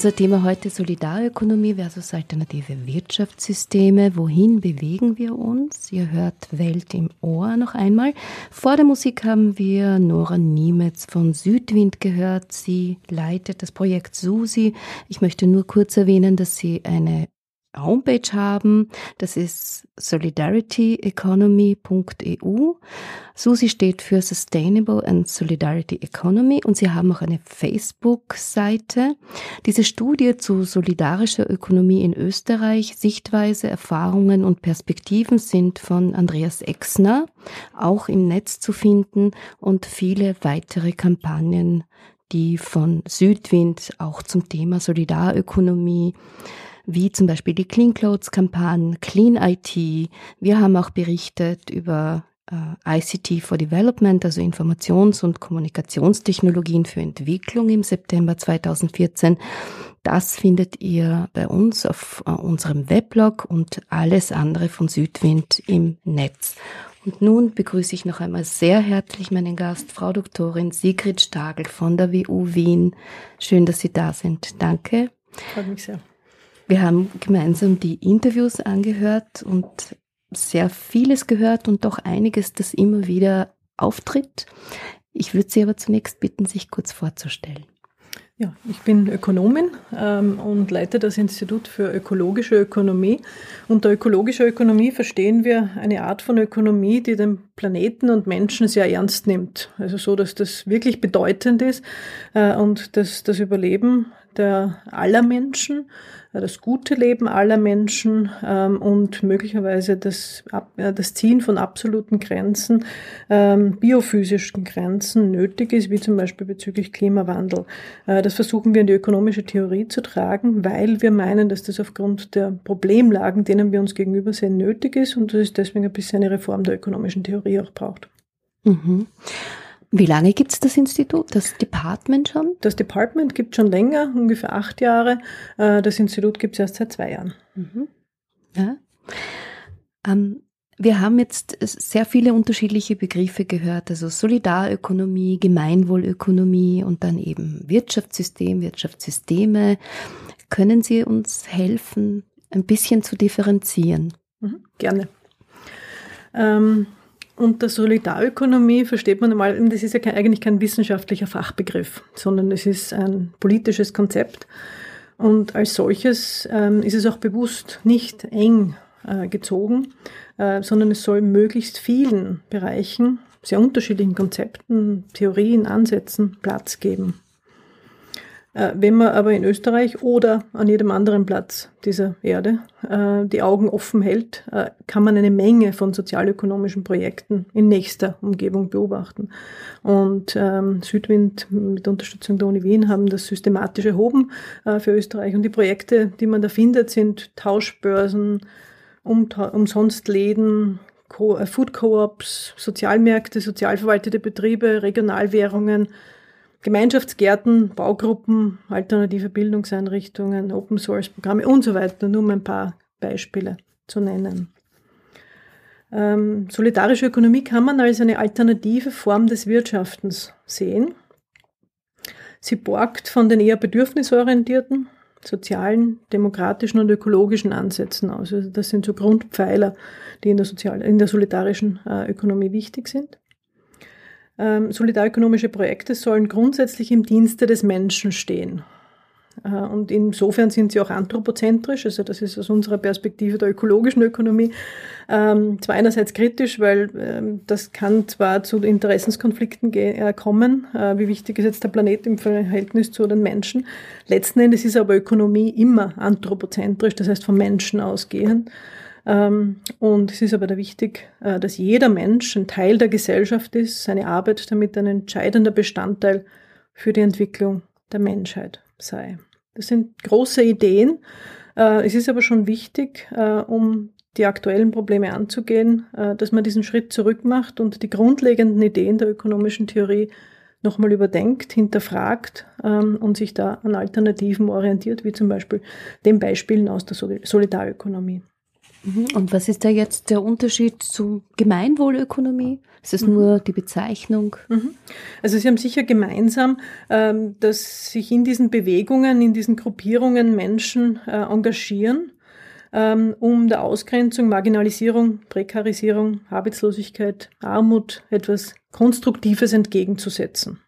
Unser Thema heute Solidarökonomie versus alternative Wirtschaftssysteme. Wohin bewegen wir uns? Ihr hört Welt im Ohr noch einmal. Vor der Musik haben wir Nora Niemetz von Südwind gehört. Sie leitet das Projekt SUSI. Ich möchte nur kurz erwähnen, dass sie eine Homepage haben. Das ist solidarityeconomy.eu. SUSI steht für Sustainable and Solidarity Economy und sie haben auch eine Facebook-Seite. Diese Studie zu solidarischer Ökonomie in Österreich, Sichtweise, Erfahrungen und Perspektiven sind von Andreas Exner auch im Netz zu finden und viele weitere Kampagnen, die von Südwind auch zum Thema Solidarökonomie wie zum Beispiel die Clean Clothes Kampagne, Clean IT. Wir haben auch berichtet über äh, ICT for Development, also Informations- und Kommunikationstechnologien für Entwicklung im September 2014. Das findet ihr bei uns auf äh, unserem Weblog und alles andere von Südwind im Netz. Und nun begrüße ich noch einmal sehr herzlich meinen Gast, Frau Doktorin Sigrid Stagel von der WU Wien. Schön, dass Sie da sind. Danke. Freut mich sehr. Wir haben gemeinsam die Interviews angehört und sehr vieles gehört und doch einiges, das immer wieder auftritt. Ich würde Sie aber zunächst bitten, sich kurz vorzustellen. Ja, ich bin Ökonomin ähm, und leite das Institut für ökologische Ökonomie. Unter ökologischer Ökonomie verstehen wir eine Art von Ökonomie, die den Planeten und Menschen sehr ernst nimmt. Also so, dass das wirklich bedeutend ist äh, und dass das Überleben der aller Menschen das gute Leben aller Menschen ähm, und möglicherweise das, äh, das Ziehen von absoluten Grenzen, ähm, biophysischen Grenzen nötig ist, wie zum Beispiel bezüglich Klimawandel. Äh, das versuchen wir in die ökonomische Theorie zu tragen, weil wir meinen, dass das aufgrund der Problemlagen, denen wir uns gegenüber sehen, nötig ist und dass es deswegen ein bisschen eine Reform der ökonomischen Theorie auch braucht. Mhm. Wie lange gibt es das Institut, das Department schon? Das Department gibt schon länger, ungefähr acht Jahre. Äh, das Institut gibt es erst seit zwei Jahren. Mhm. Ja. Ähm, wir haben jetzt sehr viele unterschiedliche Begriffe gehört, also Solidarökonomie, Gemeinwohlökonomie und dann eben Wirtschaftssystem, Wirtschaftssysteme. Können Sie uns helfen, ein bisschen zu differenzieren? Mhm, gerne. Ähm, unter Solidarökonomie versteht man einmal, das ist ja kein, eigentlich kein wissenschaftlicher Fachbegriff, sondern es ist ein politisches Konzept. Und als solches ähm, ist es auch bewusst nicht eng äh, gezogen, äh, sondern es soll möglichst vielen Bereichen, sehr unterschiedlichen Konzepten, Theorien, Ansätzen Platz geben. Äh, wenn man aber in Österreich oder an jedem anderen Platz dieser Erde äh, die Augen offen hält, äh, kann man eine Menge von sozialökonomischen Projekten in nächster Umgebung beobachten. Und ähm, Südwind mit Unterstützung der Uni Wien haben das systematisch erhoben für Österreich. Und die Projekte, die man da findet, sind Tauschbörsen, um, umsonst Läden, Food Co-ops, Sozialmärkte, sozialverwaltete Betriebe, Regionalwährungen, Gemeinschaftsgärten, Baugruppen, alternative Bildungseinrichtungen, Open Source Programme und so weiter, nur um ein paar Beispiele zu nennen. Ähm, solidarische Ökonomie kann man als eine alternative Form des Wirtschaftens sehen. Sie borgt von den eher bedürfnisorientierten, sozialen, demokratischen und ökologischen Ansätzen aus. Also das sind so Grundpfeiler, die in der, sozial in der solidarischen äh, Ökonomie wichtig sind. Ähm, solidarökonomische Projekte sollen grundsätzlich im Dienste des Menschen stehen. Äh, und insofern sind sie auch anthropozentrisch, also das ist aus unserer Perspektive der ökologischen Ökonomie ähm, zwar einerseits kritisch, weil ähm, das kann zwar zu Interessenskonflikten äh, kommen, äh, wie wichtig ist jetzt der Planet im Verhältnis zu den Menschen. Letzten Endes ist aber Ökonomie immer anthropozentrisch, das heißt vom Menschen ausgehend. Ähm, und es ist aber da wichtig, äh, dass jeder Mensch ein Teil der Gesellschaft ist, seine Arbeit damit ein entscheidender Bestandteil für die Entwicklung der Menschheit sei. Das sind große Ideen. Äh, es ist aber schon wichtig, äh, um die aktuellen Probleme anzugehen, dass man diesen Schritt zurück macht und die grundlegenden Ideen der ökonomischen Theorie nochmal überdenkt, hinterfragt ähm, und sich da an Alternativen orientiert, wie zum Beispiel den Beispielen aus der Solidarökonomie. Mhm. Und was ist da jetzt der Unterschied zur Gemeinwohlökonomie? Ist es mhm. nur die Bezeichnung? Mhm. Also Sie haben sicher gemeinsam, ähm, dass sich in diesen Bewegungen, in diesen Gruppierungen Menschen äh, engagieren, ähm, um der Ausgrenzung, Marginalisierung, Prekarisierung, Arbeitslosigkeit, Armut etwas Konstruktives entgegenzusetzen.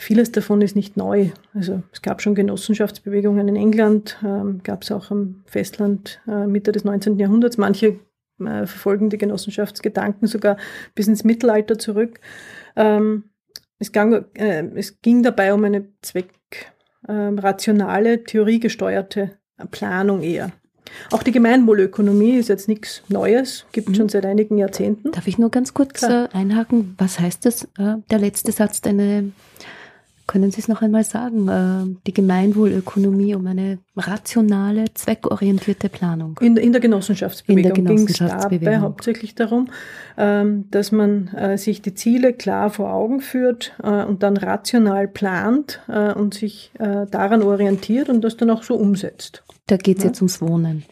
Vieles davon ist nicht neu. Also es gab schon Genossenschaftsbewegungen in England, ähm, gab es auch am Festland äh, Mitte des 19. Jahrhunderts. Manche äh, verfolgen die Genossenschaftsgedanken sogar bis ins Mittelalter zurück. Ähm, es, gang, äh, es, ging dabei um eine zweckrationale, ähm, theoriegesteuerte Planung eher. Auch die Gemeinwohlökonomie ist jetzt nichts Neues, gibt mhm. schon seit einigen Jahrzehnten. Darf ich nur ganz kurz Klar. Äh, einhaken? Was heißt das, äh, der letzte Satz, deine können Sie es noch einmal sagen? Äh, die Gemeinwohlökonomie um eine rationale, zweckorientierte Planung. In, in der Genossenschaftsbewegung, in der Genossenschaftsbewegung. ging es dabei hauptsächlich darum, ähm, dass man äh, sich die Ziele klar vor Augen führt äh, und dann rational plant und sich daran orientiert und das dann auch so umsetzt. Da geht es ja? jetzt ums Wohnen.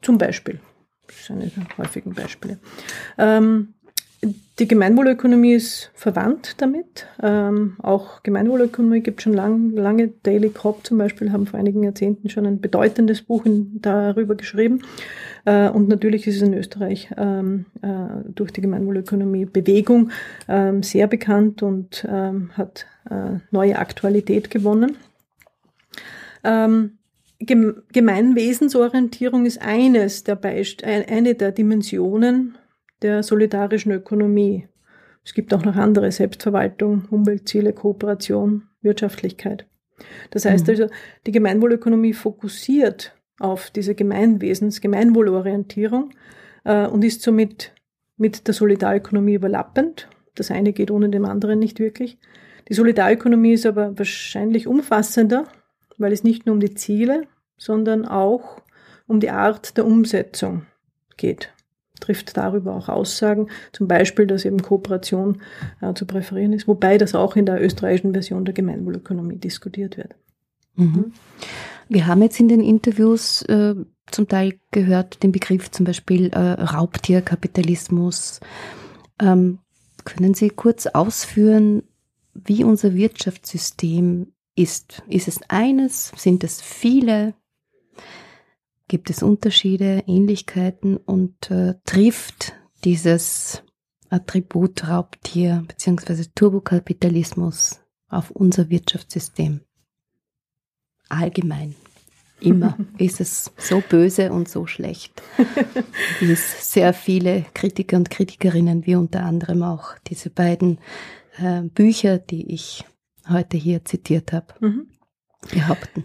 Zum Beispiel. Das ist eine der häufigen Beispiele. Ähm, die Gemeinwohlökonomie ist verwandt damit. Ähm, auch Gemeinwohlökonomie gibt schon lang, lange. Daily Crop zum Beispiel haben vor einigen Jahrzehnten schon ein bedeutendes Buch in, darüber geschrieben. Äh, und natürlich ist es in Österreich ähm, äh, durch die Gemeinwohlökonomie Bewegung ähm, sehr bekannt und ähm, hat äh, neue Aktualität gewonnen. Ähm, Gemeinwesensorientierung ist eines der Beist eine der Dimensionen der solidarischen Ökonomie. Es gibt auch noch andere Selbstverwaltung, Umweltziele, Kooperation, Wirtschaftlichkeit. Das heißt mhm. also, die Gemeinwohlökonomie fokussiert auf diese Gemeinwesens, Gemeinwohlorientierung äh, und ist somit mit der Solidarökonomie überlappend. Das eine geht ohne dem anderen nicht wirklich. Die Solidarökonomie ist aber wahrscheinlich umfassender, weil es nicht nur um die Ziele, sondern auch um die Art der Umsetzung geht trifft darüber auch Aussagen, zum Beispiel, dass eben Kooperation äh, zu präferieren ist, wobei das auch in der österreichischen Version der Gemeinwohlökonomie diskutiert wird. Mhm. Wir haben jetzt in den Interviews äh, zum Teil gehört den Begriff zum Beispiel äh, Raubtierkapitalismus. Ähm, können Sie kurz ausführen, wie unser Wirtschaftssystem ist? Ist es eines? Sind es viele? Gibt es Unterschiede, Ähnlichkeiten und äh, trifft dieses Attribut Raubtier bzw. Turbokapitalismus auf unser Wirtschaftssystem? Allgemein. Immer ist es so böse und so schlecht, wie es sehr viele Kritiker und Kritikerinnen, wie unter anderem auch diese beiden äh, Bücher, die ich heute hier zitiert habe, mhm. behaupten.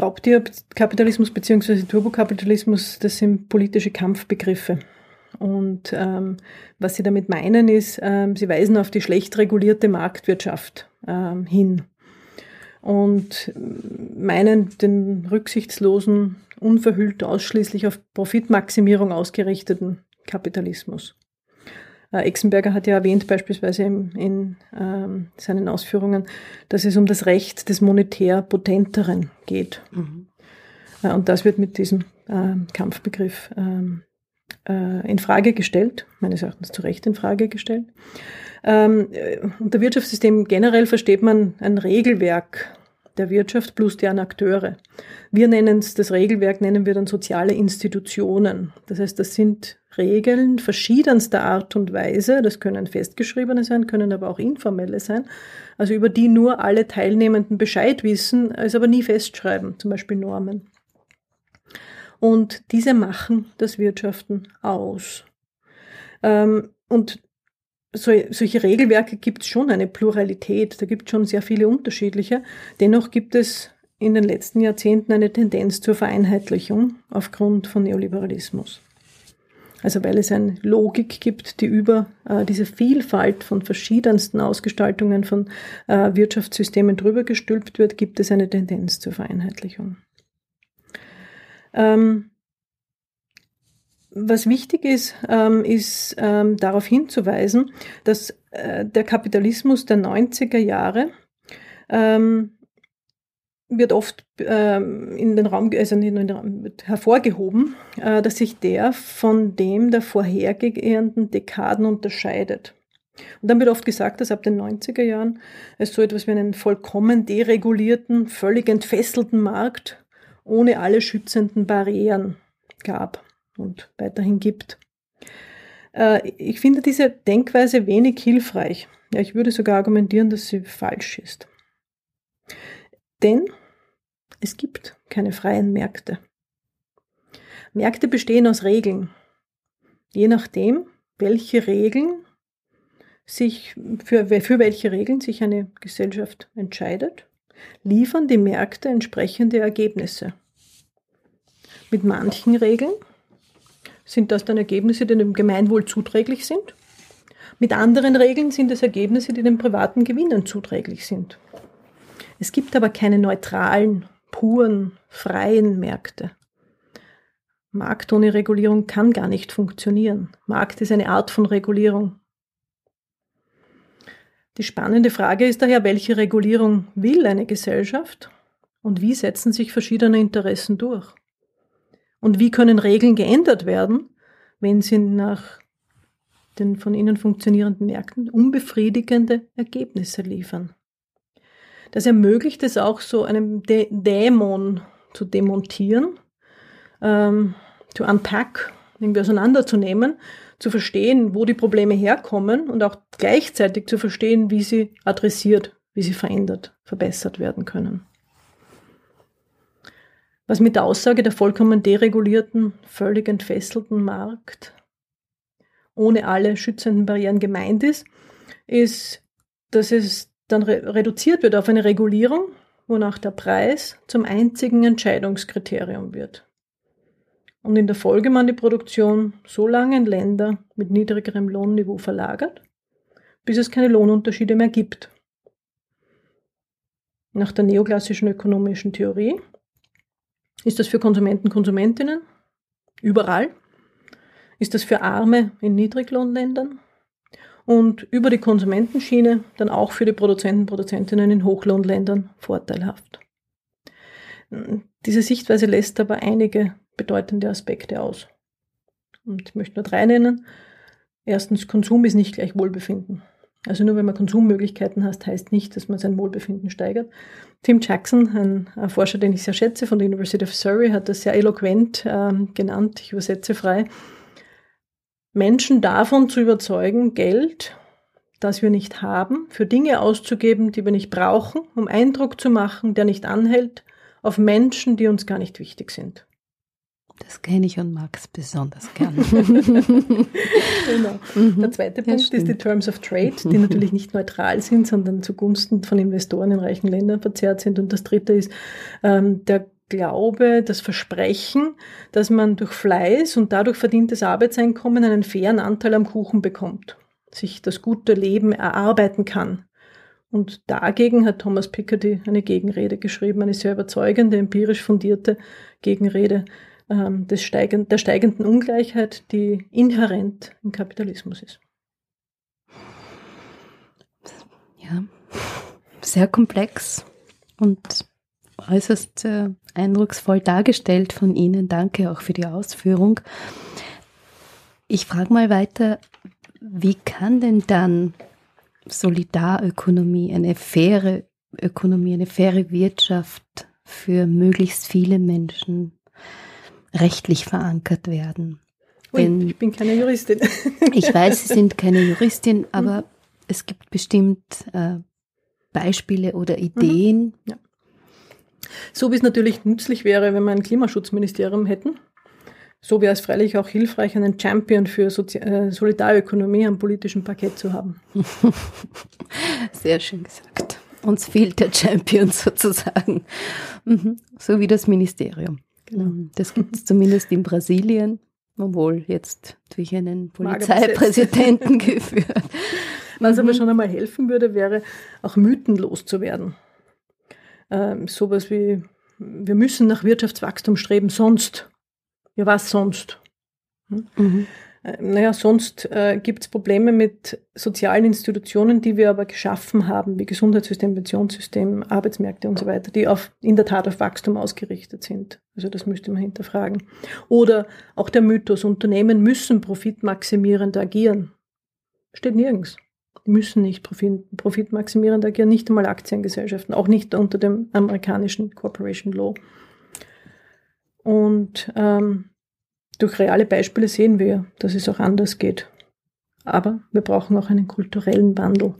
Raubtierkapitalismus bzw. Turbokapitalismus, das sind politische Kampfbegriffe. Und ähm, was Sie damit meinen ist, ähm, Sie weisen auf die schlecht regulierte Marktwirtschaft ähm, hin und meinen den rücksichtslosen, unverhüllt ausschließlich auf Profitmaximierung ausgerichteten Kapitalismus. Äh, Exenberger hat ja erwähnt, beispielsweise in, in ähm, seinen Ausführungen, dass es um das Recht des monetär Potenteren geht. Mhm. Äh, und das wird mit diesem äh, Kampfbegriff ähm, äh, in Frage gestellt, meines Erachtens zu Recht in Frage gestellt. Ähm, äh, unter Wirtschaftssystem generell versteht man ein Regelwerk der Wirtschaft plus deren Akteure. Wir nennen es, das Regelwerk nennen wir dann soziale Institutionen. Das heißt, das sind Regeln verschiedenster Art und Weise. Das können festgeschriebene sein, können aber auch informelle sein. Also über die nur alle Teilnehmenden Bescheid wissen, es aber nie festschreiben, zum Beispiel Normen. Und diese machen das Wirtschaften aus. Ähm, und so, solche Regelwerke gibt es schon eine Pluralität, da gibt es schon sehr viele unterschiedliche. Dennoch gibt es in den letzten Jahrzehnten eine Tendenz zur Vereinheitlichung aufgrund von Neoliberalismus. Also weil es eine Logik gibt, die über äh, diese Vielfalt von verschiedensten Ausgestaltungen von äh, Wirtschaftssystemen drüber gestülpt wird, gibt es eine Tendenz zur Vereinheitlichung. Ähm, was wichtig ist, ähm, ist ähm, darauf hinzuweisen, dass äh, der Kapitalismus der 90er Jahre ähm, wird oft ähm, in den Raum, also in den Raum hervorgehoben, äh, dass sich der von dem der vorhergehenden Dekaden unterscheidet. Und dann wird oft gesagt, dass ab den 90er Jahren es so etwas wie einen vollkommen deregulierten, völlig entfesselten Markt ohne alle schützenden Barrieren gab und weiterhin gibt. Äh, ich finde diese Denkweise wenig hilfreich. Ja, ich würde sogar argumentieren, dass sie falsch ist. Denn es gibt keine freien Märkte. Märkte bestehen aus Regeln. Je nachdem, welche Regeln sich, für, für welche Regeln sich eine Gesellschaft entscheidet, liefern die Märkte entsprechende Ergebnisse. Mit manchen Regeln sind das dann Ergebnisse, die dem Gemeinwohl zuträglich sind. Mit anderen Regeln sind es Ergebnisse, die den privaten Gewinnern zuträglich sind. Es gibt aber keine neutralen, puren, freien Märkte. Markt ohne Regulierung kann gar nicht funktionieren. Markt ist eine Art von Regulierung. Die spannende Frage ist daher, welche Regulierung will eine Gesellschaft und wie setzen sich verschiedene Interessen durch? Und wie können Regeln geändert werden, wenn sie nach den von ihnen funktionierenden Märkten unbefriedigende Ergebnisse liefern? Das ermöglicht es auch so einem Dä Dämon zu demontieren, ähm, zu unpack, irgendwie auseinanderzunehmen, zu verstehen, wo die Probleme herkommen und auch gleichzeitig zu verstehen, wie sie adressiert, wie sie verändert, verbessert werden können was mit der Aussage der vollkommen deregulierten, völlig entfesselten Markt ohne alle schützenden Barrieren gemeint ist, ist, dass es dann re reduziert wird auf eine Regulierung, wonach der Preis zum einzigen Entscheidungskriterium wird. Und in der Folge man die Produktion so lange in Länder mit niedrigerem Lohnniveau verlagert, bis es keine Lohnunterschiede mehr gibt. Nach der neoklassischen ökonomischen Theorie ist das für Konsumenten, Konsumentinnen? Überall? Ist das für Arme in Niedriglohnländern? Und über die Konsumentenschiene dann auch für die Produzenten, Produzentinnen in Hochlohnländern vorteilhaft. Diese Sichtweise lässt aber einige bedeutende Aspekte aus. Und ich möchte nur drei nennen. Erstens, Konsum ist nicht gleich Wohlbefinden. Also nur wenn man Konsummöglichkeiten hat, heißt nicht, dass man sein Wohlbefinden steigert. Tim Jackson, ein Forscher, den ich sehr schätze, von der University of Surrey, hat das sehr eloquent äh, genannt, ich übersetze frei, Menschen davon zu überzeugen, Geld, das wir nicht haben, für Dinge auszugeben, die wir nicht brauchen, um Eindruck zu machen, der nicht anhält, auf Menschen, die uns gar nicht wichtig sind. Das kenne ich und mag es besonders gern. genau. Mhm. Der zweite Punkt ja, ist die Terms of Trade, die natürlich nicht neutral sind, sondern zugunsten von Investoren in reichen Ländern verzerrt sind. Und das dritte ist ähm, der Glaube, das Versprechen, dass man durch Fleiß und dadurch verdientes Arbeitseinkommen einen fairen Anteil am Kuchen bekommt, sich das gute Leben erarbeiten kann. Und dagegen hat Thomas Piketty eine Gegenrede geschrieben, eine sehr überzeugende, empirisch fundierte Gegenrede ähm, des steigend, der steigenden Ungleichheit, die inhärent im Kapitalismus ist. Ja, sehr komplex und äußerst äh, eindrucksvoll dargestellt von Ihnen. Danke auch für die Ausführung. Ich frage mal weiter, wie kann denn dann Solidarökonomie, eine faire Ökonomie, eine faire Wirtschaft für möglichst viele Menschen rechtlich verankert werden. Ui, Denn ich bin keine Juristin. ich weiß, Sie sind keine Juristin, mhm. aber mhm. es gibt bestimmt äh, Beispiele oder Ideen. Mhm. Ja. So wie es natürlich nützlich wäre, wenn wir ein Klimaschutzministerium hätten. So wäre es freilich auch hilfreich, einen Champion für Sozi äh, Solidarökonomie am politischen Parkett zu haben. Sehr schön gesagt. Uns fehlt der Champion sozusagen. Mhm. So wie das Ministerium. Genau. Mhm. Das gibt es zumindest in Brasilien, obwohl jetzt durch einen Polizeipräsidenten geführt. Was aber mhm. schon einmal helfen würde, wäre auch Mythen loszuwerden. Ähm, sowas wie, wir müssen nach Wirtschaftswachstum streben, sonst. Ja, was sonst? Hm? Mhm. Äh, naja, sonst äh, gibt es Probleme mit sozialen Institutionen, die wir aber geschaffen haben, wie Gesundheitssystem, Pensionssystem, Arbeitsmärkte und so weiter, die auf, in der Tat auf Wachstum ausgerichtet sind. Also das müsste man hinterfragen. Oder auch der Mythos, Unternehmen müssen profitmaximierend agieren. Steht nirgends. Die müssen nicht profit, profitmaximierend agieren, nicht einmal Aktiengesellschaften, auch nicht unter dem amerikanischen Corporation Law. Und ähm, durch reale Beispiele sehen wir, dass es auch anders geht. Aber wir brauchen auch einen kulturellen Wandel.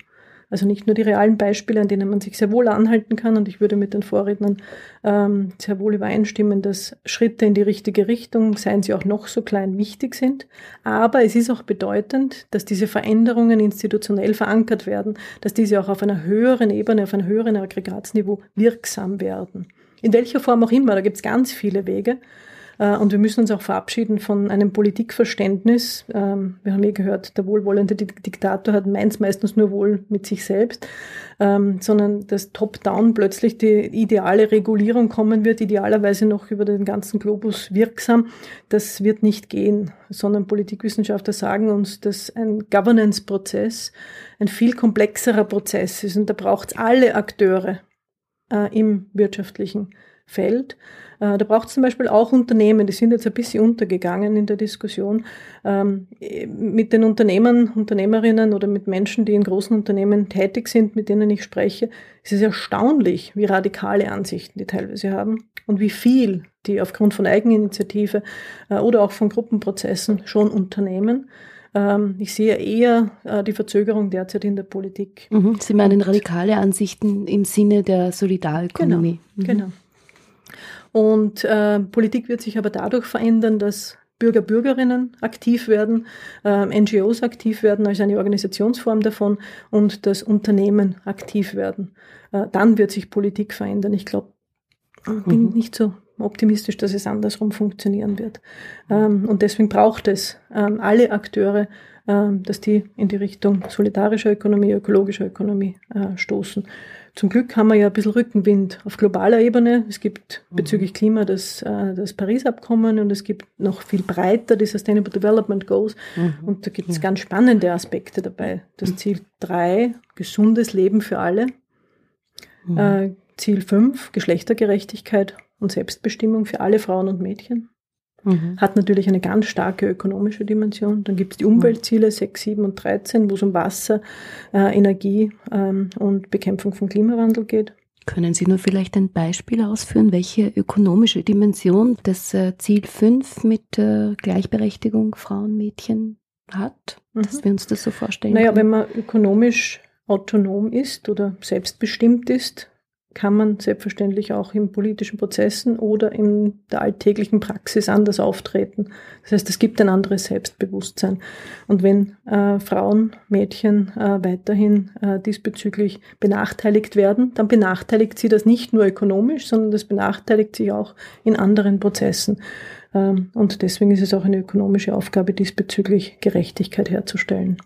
Also nicht nur die realen Beispiele, an denen man sich sehr wohl anhalten kann. Und ich würde mit den Vorrednern ähm, sehr wohl übereinstimmen, dass Schritte in die richtige Richtung, seien sie auch noch so klein, wichtig sind. Aber es ist auch bedeutend, dass diese Veränderungen institutionell verankert werden, dass diese auch auf einer höheren Ebene, auf einem höheren Aggregatsniveau wirksam werden. In welcher Form auch immer, da gibt es ganz viele Wege. Äh, und wir müssen uns auch verabschieden von einem Politikverständnis. Ähm, wir haben eh gehört, der wohlwollende Diktator hat meins meistens nur wohl mit sich selbst, ähm, sondern dass top-down plötzlich die ideale Regulierung kommen wird, idealerweise noch über den ganzen Globus wirksam. Das wird nicht gehen, sondern Politikwissenschaftler sagen uns, dass ein Governance-Prozess ein viel komplexerer Prozess ist und da braucht es alle Akteure äh, im wirtschaftlichen Feld. Äh, da braucht es zum Beispiel auch Unternehmen, die sind jetzt ein bisschen untergegangen in der Diskussion. Ähm, mit den Unternehmern, Unternehmerinnen oder mit Menschen, die in großen Unternehmen tätig sind, mit denen ich spreche, ist es erstaunlich, wie radikale Ansichten die teilweise haben und wie viel die aufgrund von Eigeninitiative äh, oder auch von Gruppenprozessen schon unternehmen. Ähm, ich sehe eher äh, die Verzögerung derzeit in der Politik. Mhm. Sie meinen radikale Ansichten im Sinne der Solidarökonomie. Genau. Mhm. genau. Und äh, Politik wird sich aber dadurch verändern, dass Bürger, Bürgerinnen aktiv werden, äh, NGOs aktiv werden als eine Organisationsform davon und dass Unternehmen aktiv werden. Äh, dann wird sich Politik verändern. Ich glaube, bin mhm. nicht so optimistisch, dass es andersrum funktionieren wird. Ähm, und deswegen braucht es ähm, alle Akteure, ähm, dass die in die Richtung solidarischer Ökonomie, ökologischer Ökonomie äh, stoßen. Zum Glück haben wir ja ein bisschen Rückenwind auf globaler Ebene. Es gibt mhm. bezüglich Klima das, äh, das Paris-Abkommen und es gibt noch viel breiter die Sustainable Development Goals. Mhm. Und da gibt es ja. ganz spannende Aspekte dabei. Das mhm. Ziel 3, gesundes Leben für alle. Mhm. Äh, Ziel 5, Geschlechtergerechtigkeit und Selbstbestimmung für alle Frauen und Mädchen. Mhm. Hat natürlich eine ganz starke ökonomische Dimension. Dann gibt es die Umweltziele 6, 7 und 13, wo es um Wasser, äh, Energie ähm, und Bekämpfung von Klimawandel geht. Können Sie nur vielleicht ein Beispiel ausführen, welche ökonomische Dimension das äh, Ziel 5 mit äh, Gleichberechtigung Frauen, Mädchen hat, mhm. dass wir uns das so vorstellen? Naja, können? wenn man ökonomisch autonom ist oder selbstbestimmt ist, kann man selbstverständlich auch in politischen Prozessen oder in der alltäglichen Praxis anders auftreten. Das heißt, es gibt ein anderes Selbstbewusstsein. Und wenn äh, Frauen, Mädchen äh, weiterhin äh, diesbezüglich benachteiligt werden, dann benachteiligt sie das nicht nur ökonomisch, sondern das benachteiligt sie auch in anderen Prozessen. Ähm, und deswegen ist es auch eine ökonomische Aufgabe, diesbezüglich Gerechtigkeit herzustellen.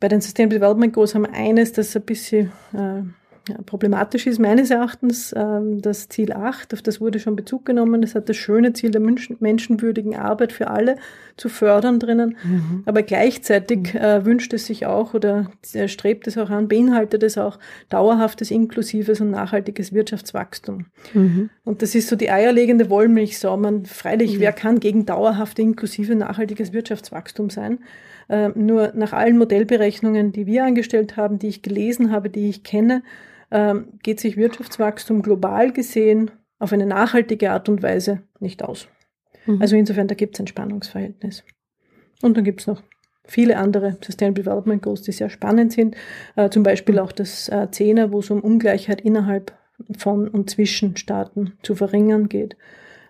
Bei den Sustainable Development Goals haben wir eines, das ein bisschen äh, problematisch ist meines Erachtens ähm, das Ziel 8, auf das wurde schon Bezug genommen. Das hat das schöne Ziel der Menschen, menschenwürdigen Arbeit für alle zu fördern drinnen. Mhm. Aber gleichzeitig mhm. äh, wünscht es sich auch oder äh, strebt es auch an, beinhaltet es auch dauerhaftes, inklusives und nachhaltiges Wirtschaftswachstum. Mhm. Und das ist so die eierlegende Wollmilchsau. Man, freilich, wer kann gegen dauerhaft, inklusive, nachhaltiges Wirtschaftswachstum sein? Äh, nur nach allen Modellberechnungen, die wir angestellt haben, die ich gelesen habe, die ich kenne, ähm, geht sich Wirtschaftswachstum global gesehen auf eine nachhaltige Art und Weise nicht aus. Mhm. Also insofern, da gibt es ein Spannungsverhältnis. Und dann gibt es noch viele andere Sustainable Development Goals, die sehr spannend sind. Äh, zum Beispiel auch das äh, Zehner, wo es um Ungleichheit innerhalb von und zwischen Staaten zu verringern geht.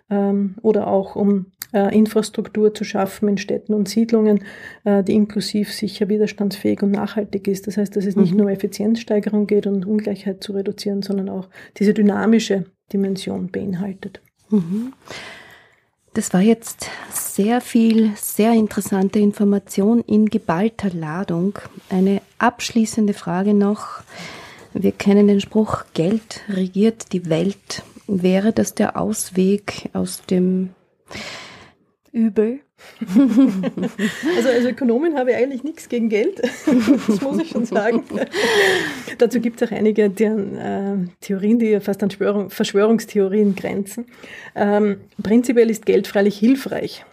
Ähm, oder auch um äh, Infrastruktur zu schaffen in Städten und Siedlungen, äh, die inklusiv sicher widerstandsfähig und nachhaltig ist. Das heißt, dass es nicht mhm. nur um Effizienzsteigerung geht und Ungleichheit zu reduzieren, sondern auch diese dynamische Dimension beinhaltet. Mhm. Das war jetzt sehr viel, sehr interessante Information in geballter Ladung. Eine abschließende Frage noch. Wir kennen den Spruch, Geld regiert die Welt. Wäre das der Ausweg aus dem Übel, also als Ökonomin habe ich eigentlich nichts gegen Geld, das muss ich schon sagen. Dazu gibt es auch einige deren, äh, Theorien, die fast an Spörung, Verschwörungstheorien grenzen. Ähm, prinzipiell ist Geld freilich hilfreich,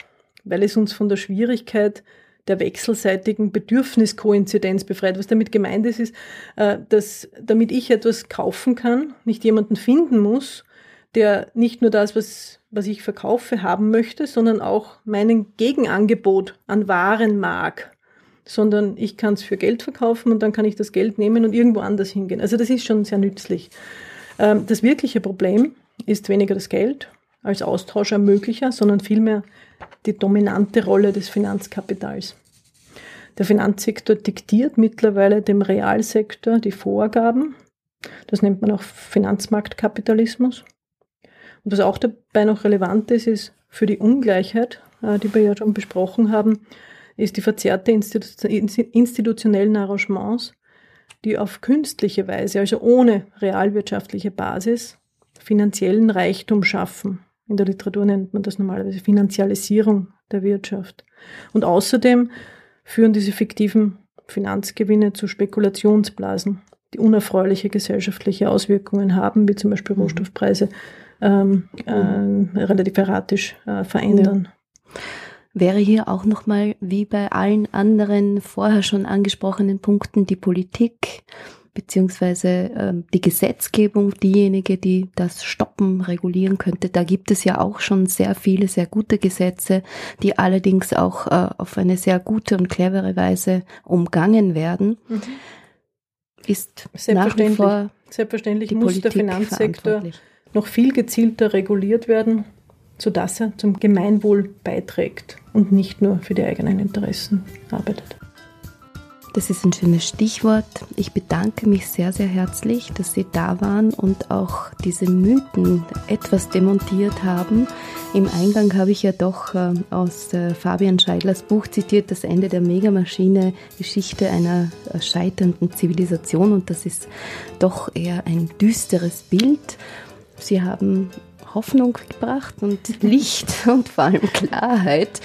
weil es uns von der Schwierigkeit der wechselseitigen Bedürfniskoinzidenz befreit. Was damit gemeint ist, ist, äh, dass damit ich etwas kaufen kann, nicht jemanden finden muss, der nicht nur das, was, was ich verkaufe, haben möchte, sondern auch meinen Gegenangebot an Waren mag. Sondern ich kann es für Geld verkaufen und dann kann ich das Geld nehmen und irgendwo anders hingehen. Also das ist schon sehr nützlich. Ähm, das wirkliche Problem ist weniger das Geld als Austauschermöglicher, sondern vielmehr die dominante Rolle des Finanzkapitals. Der Finanzsektor diktiert mittlerweile dem Realsektor die Vorgaben. Das nennt man auch Finanzmarktkapitalismus. Und was auch dabei noch relevant ist, ist für die Ungleichheit, äh, die wir ja schon besprochen haben, ist die verzerrte institutionellen Arrangements, die auf künstliche Weise, also ohne realwirtschaftliche Basis, finanziellen Reichtum schaffen. In der Literatur nennt man das normalerweise Finanzialisierung der Wirtschaft. Und außerdem führen diese fiktiven Finanzgewinne zu Spekulationsblasen, die unerfreuliche gesellschaftliche Auswirkungen haben, wie zum Beispiel mhm. Rohstoffpreise ähm, äh, relativ erratisch äh, verändern. Ja. Wäre hier auch nochmal, wie bei allen anderen vorher schon angesprochenen Punkten, die Politik beziehungsweise äh, die Gesetzgebung diejenige, die das stoppen, regulieren könnte. Da gibt es ja auch schon sehr viele, sehr gute Gesetze, die allerdings auch äh, auf eine sehr gute und clevere Weise umgangen werden. Mhm. Ist nach wie vor Selbstverständlich muss Politik der Finanzsektor noch viel gezielter reguliert werden, sodass er zum Gemeinwohl beiträgt und nicht nur für die eigenen Interessen arbeitet. Das ist ein schönes Stichwort. Ich bedanke mich sehr, sehr herzlich, dass Sie da waren und auch diese Mythen etwas demontiert haben. Im Eingang habe ich ja doch äh, aus äh, Fabian Scheidlers Buch zitiert, das Ende der Megamaschine, Geschichte einer äh, scheiternden Zivilisation und das ist doch eher ein düsteres Bild. Sie haben Hoffnung gebracht und Licht und vor allem Klarheit.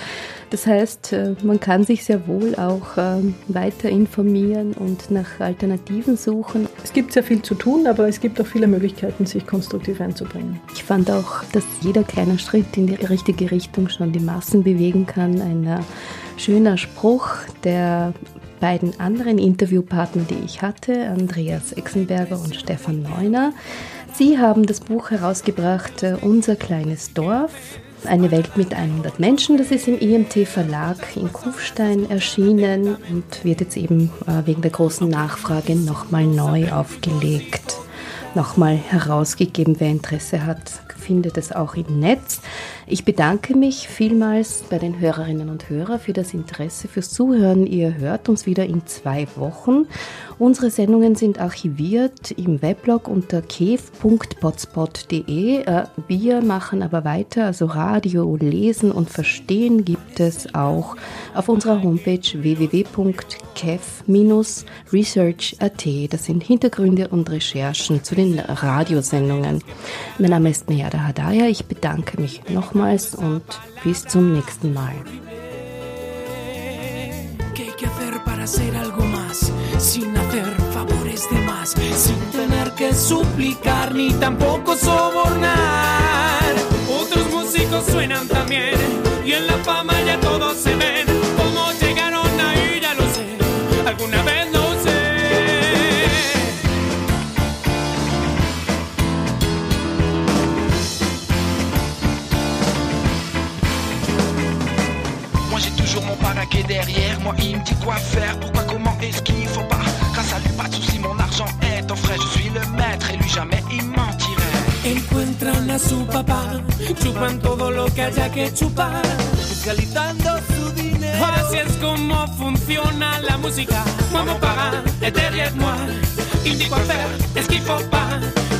Das heißt, äh, man kann sich sehr wohl auch ähm, weiter informieren und nach Alternativen suchen. Es gibt sehr viel zu tun, aber es gibt auch viele Möglichkeiten, sich konstruktiv einzubringen. Ich fand auch, dass jeder kleine Schritt in die richtige Richtung schon die Massen bewegen kann. Ein äh, schöner Spruch der beiden anderen Interviewpartner, die ich hatte, Andreas Exenberger und Stefan Neuner. Sie haben das Buch herausgebracht, äh, Unser kleines Dorf, eine Welt mit 100 Menschen. Das ist im IMT Verlag in Kufstein erschienen und wird jetzt eben äh, wegen der großen Nachfrage nochmal neu aufgelegt, nochmal herausgegeben. Wer Interesse hat, findet es auch im Netz. Ich bedanke mich vielmals bei den Hörerinnen und Hörern für das Interesse, fürs Zuhören. Ihr hört uns wieder in zwei Wochen. Unsere Sendungen sind archiviert im Weblog unter kev.potspot.de. Äh, wir machen aber weiter, also Radio, Lesen und Verstehen gibt es auch auf unserer Homepage www.kev-research.at. Das sind Hintergründe und Recherchen zu den Radiosendungen. Mein Name ist Meyada Hadaya. Ich bedanke mich nochmals und bis zum nächsten Mal. suenan también y en la fama ya todos se ven. Est derrière moi, il me dit quoi faire, pourquoi, comment est-ce qu'il faut pas Grâce à lui, pas de soucis, mon argent est ton frère. Je suis le maître et lui jamais il mentirait. Encuentran a su papá, chupan todo lo que haya que chupar. Fiscalizando su dinero. Así es como funciona la música. Moi, para est derrière moi. Il dit quoi faire, est-ce qu'il faut pas.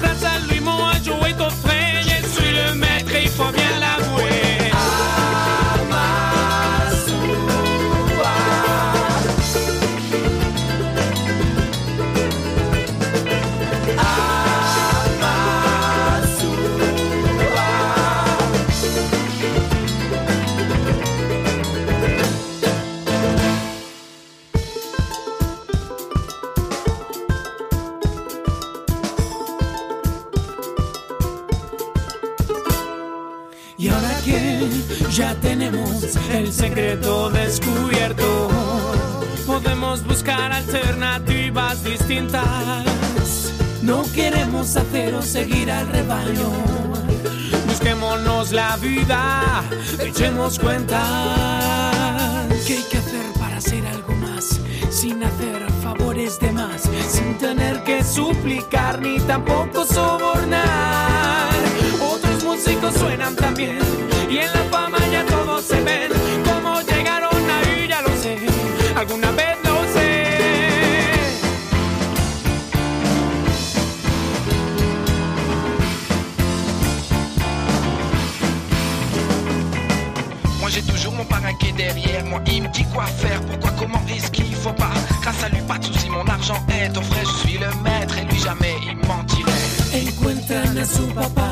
Grâce à lui, moi, joué ton frère. Je suis le maître, il faut bien l'avouer. El secreto descubierto. Podemos buscar alternativas distintas. No queremos hacer o seguir al rebaño. Busquémonos la vida, echemos cuentas. ¿Qué hay que hacer para hacer algo más? Sin hacer favores de más, sin tener que suplicar ni tampoco sobornar. Otros músicos suenan también y en la fama ya alguna vez lo sé. Moi j'ai toujours mon parrain qui est derrière moi Il me dit quoi faire, pourquoi, comment et ce qu'il faut pas? Grâce à lui pas de soucis, mon argent est au frais Je suis le maître et lui jamais il mentirait Encuentran a su papá,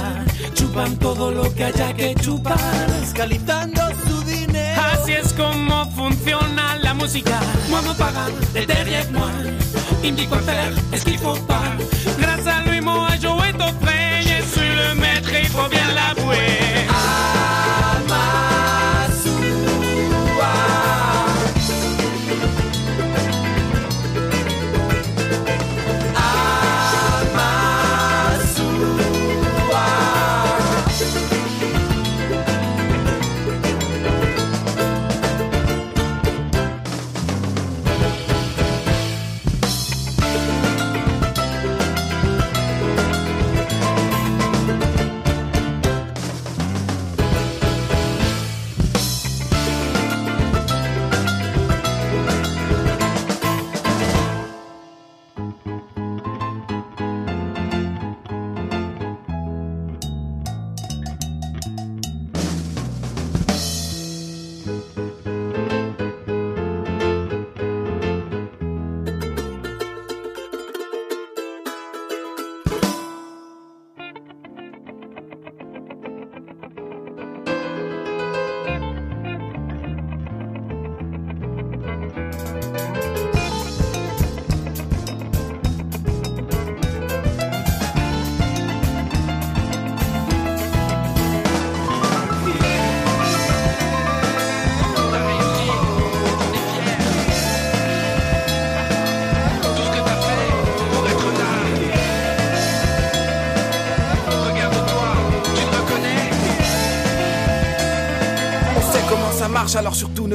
chupan todo lo que haya que chupar, escalitando. Así es como funciona la música. Moi me pagan de derrière moi. Il me dit quoi faire, est-ce pas Grâce à lui, moi, joué ton frein. Je suis le maître, il faut bien l'avouer.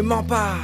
Ne mens pas.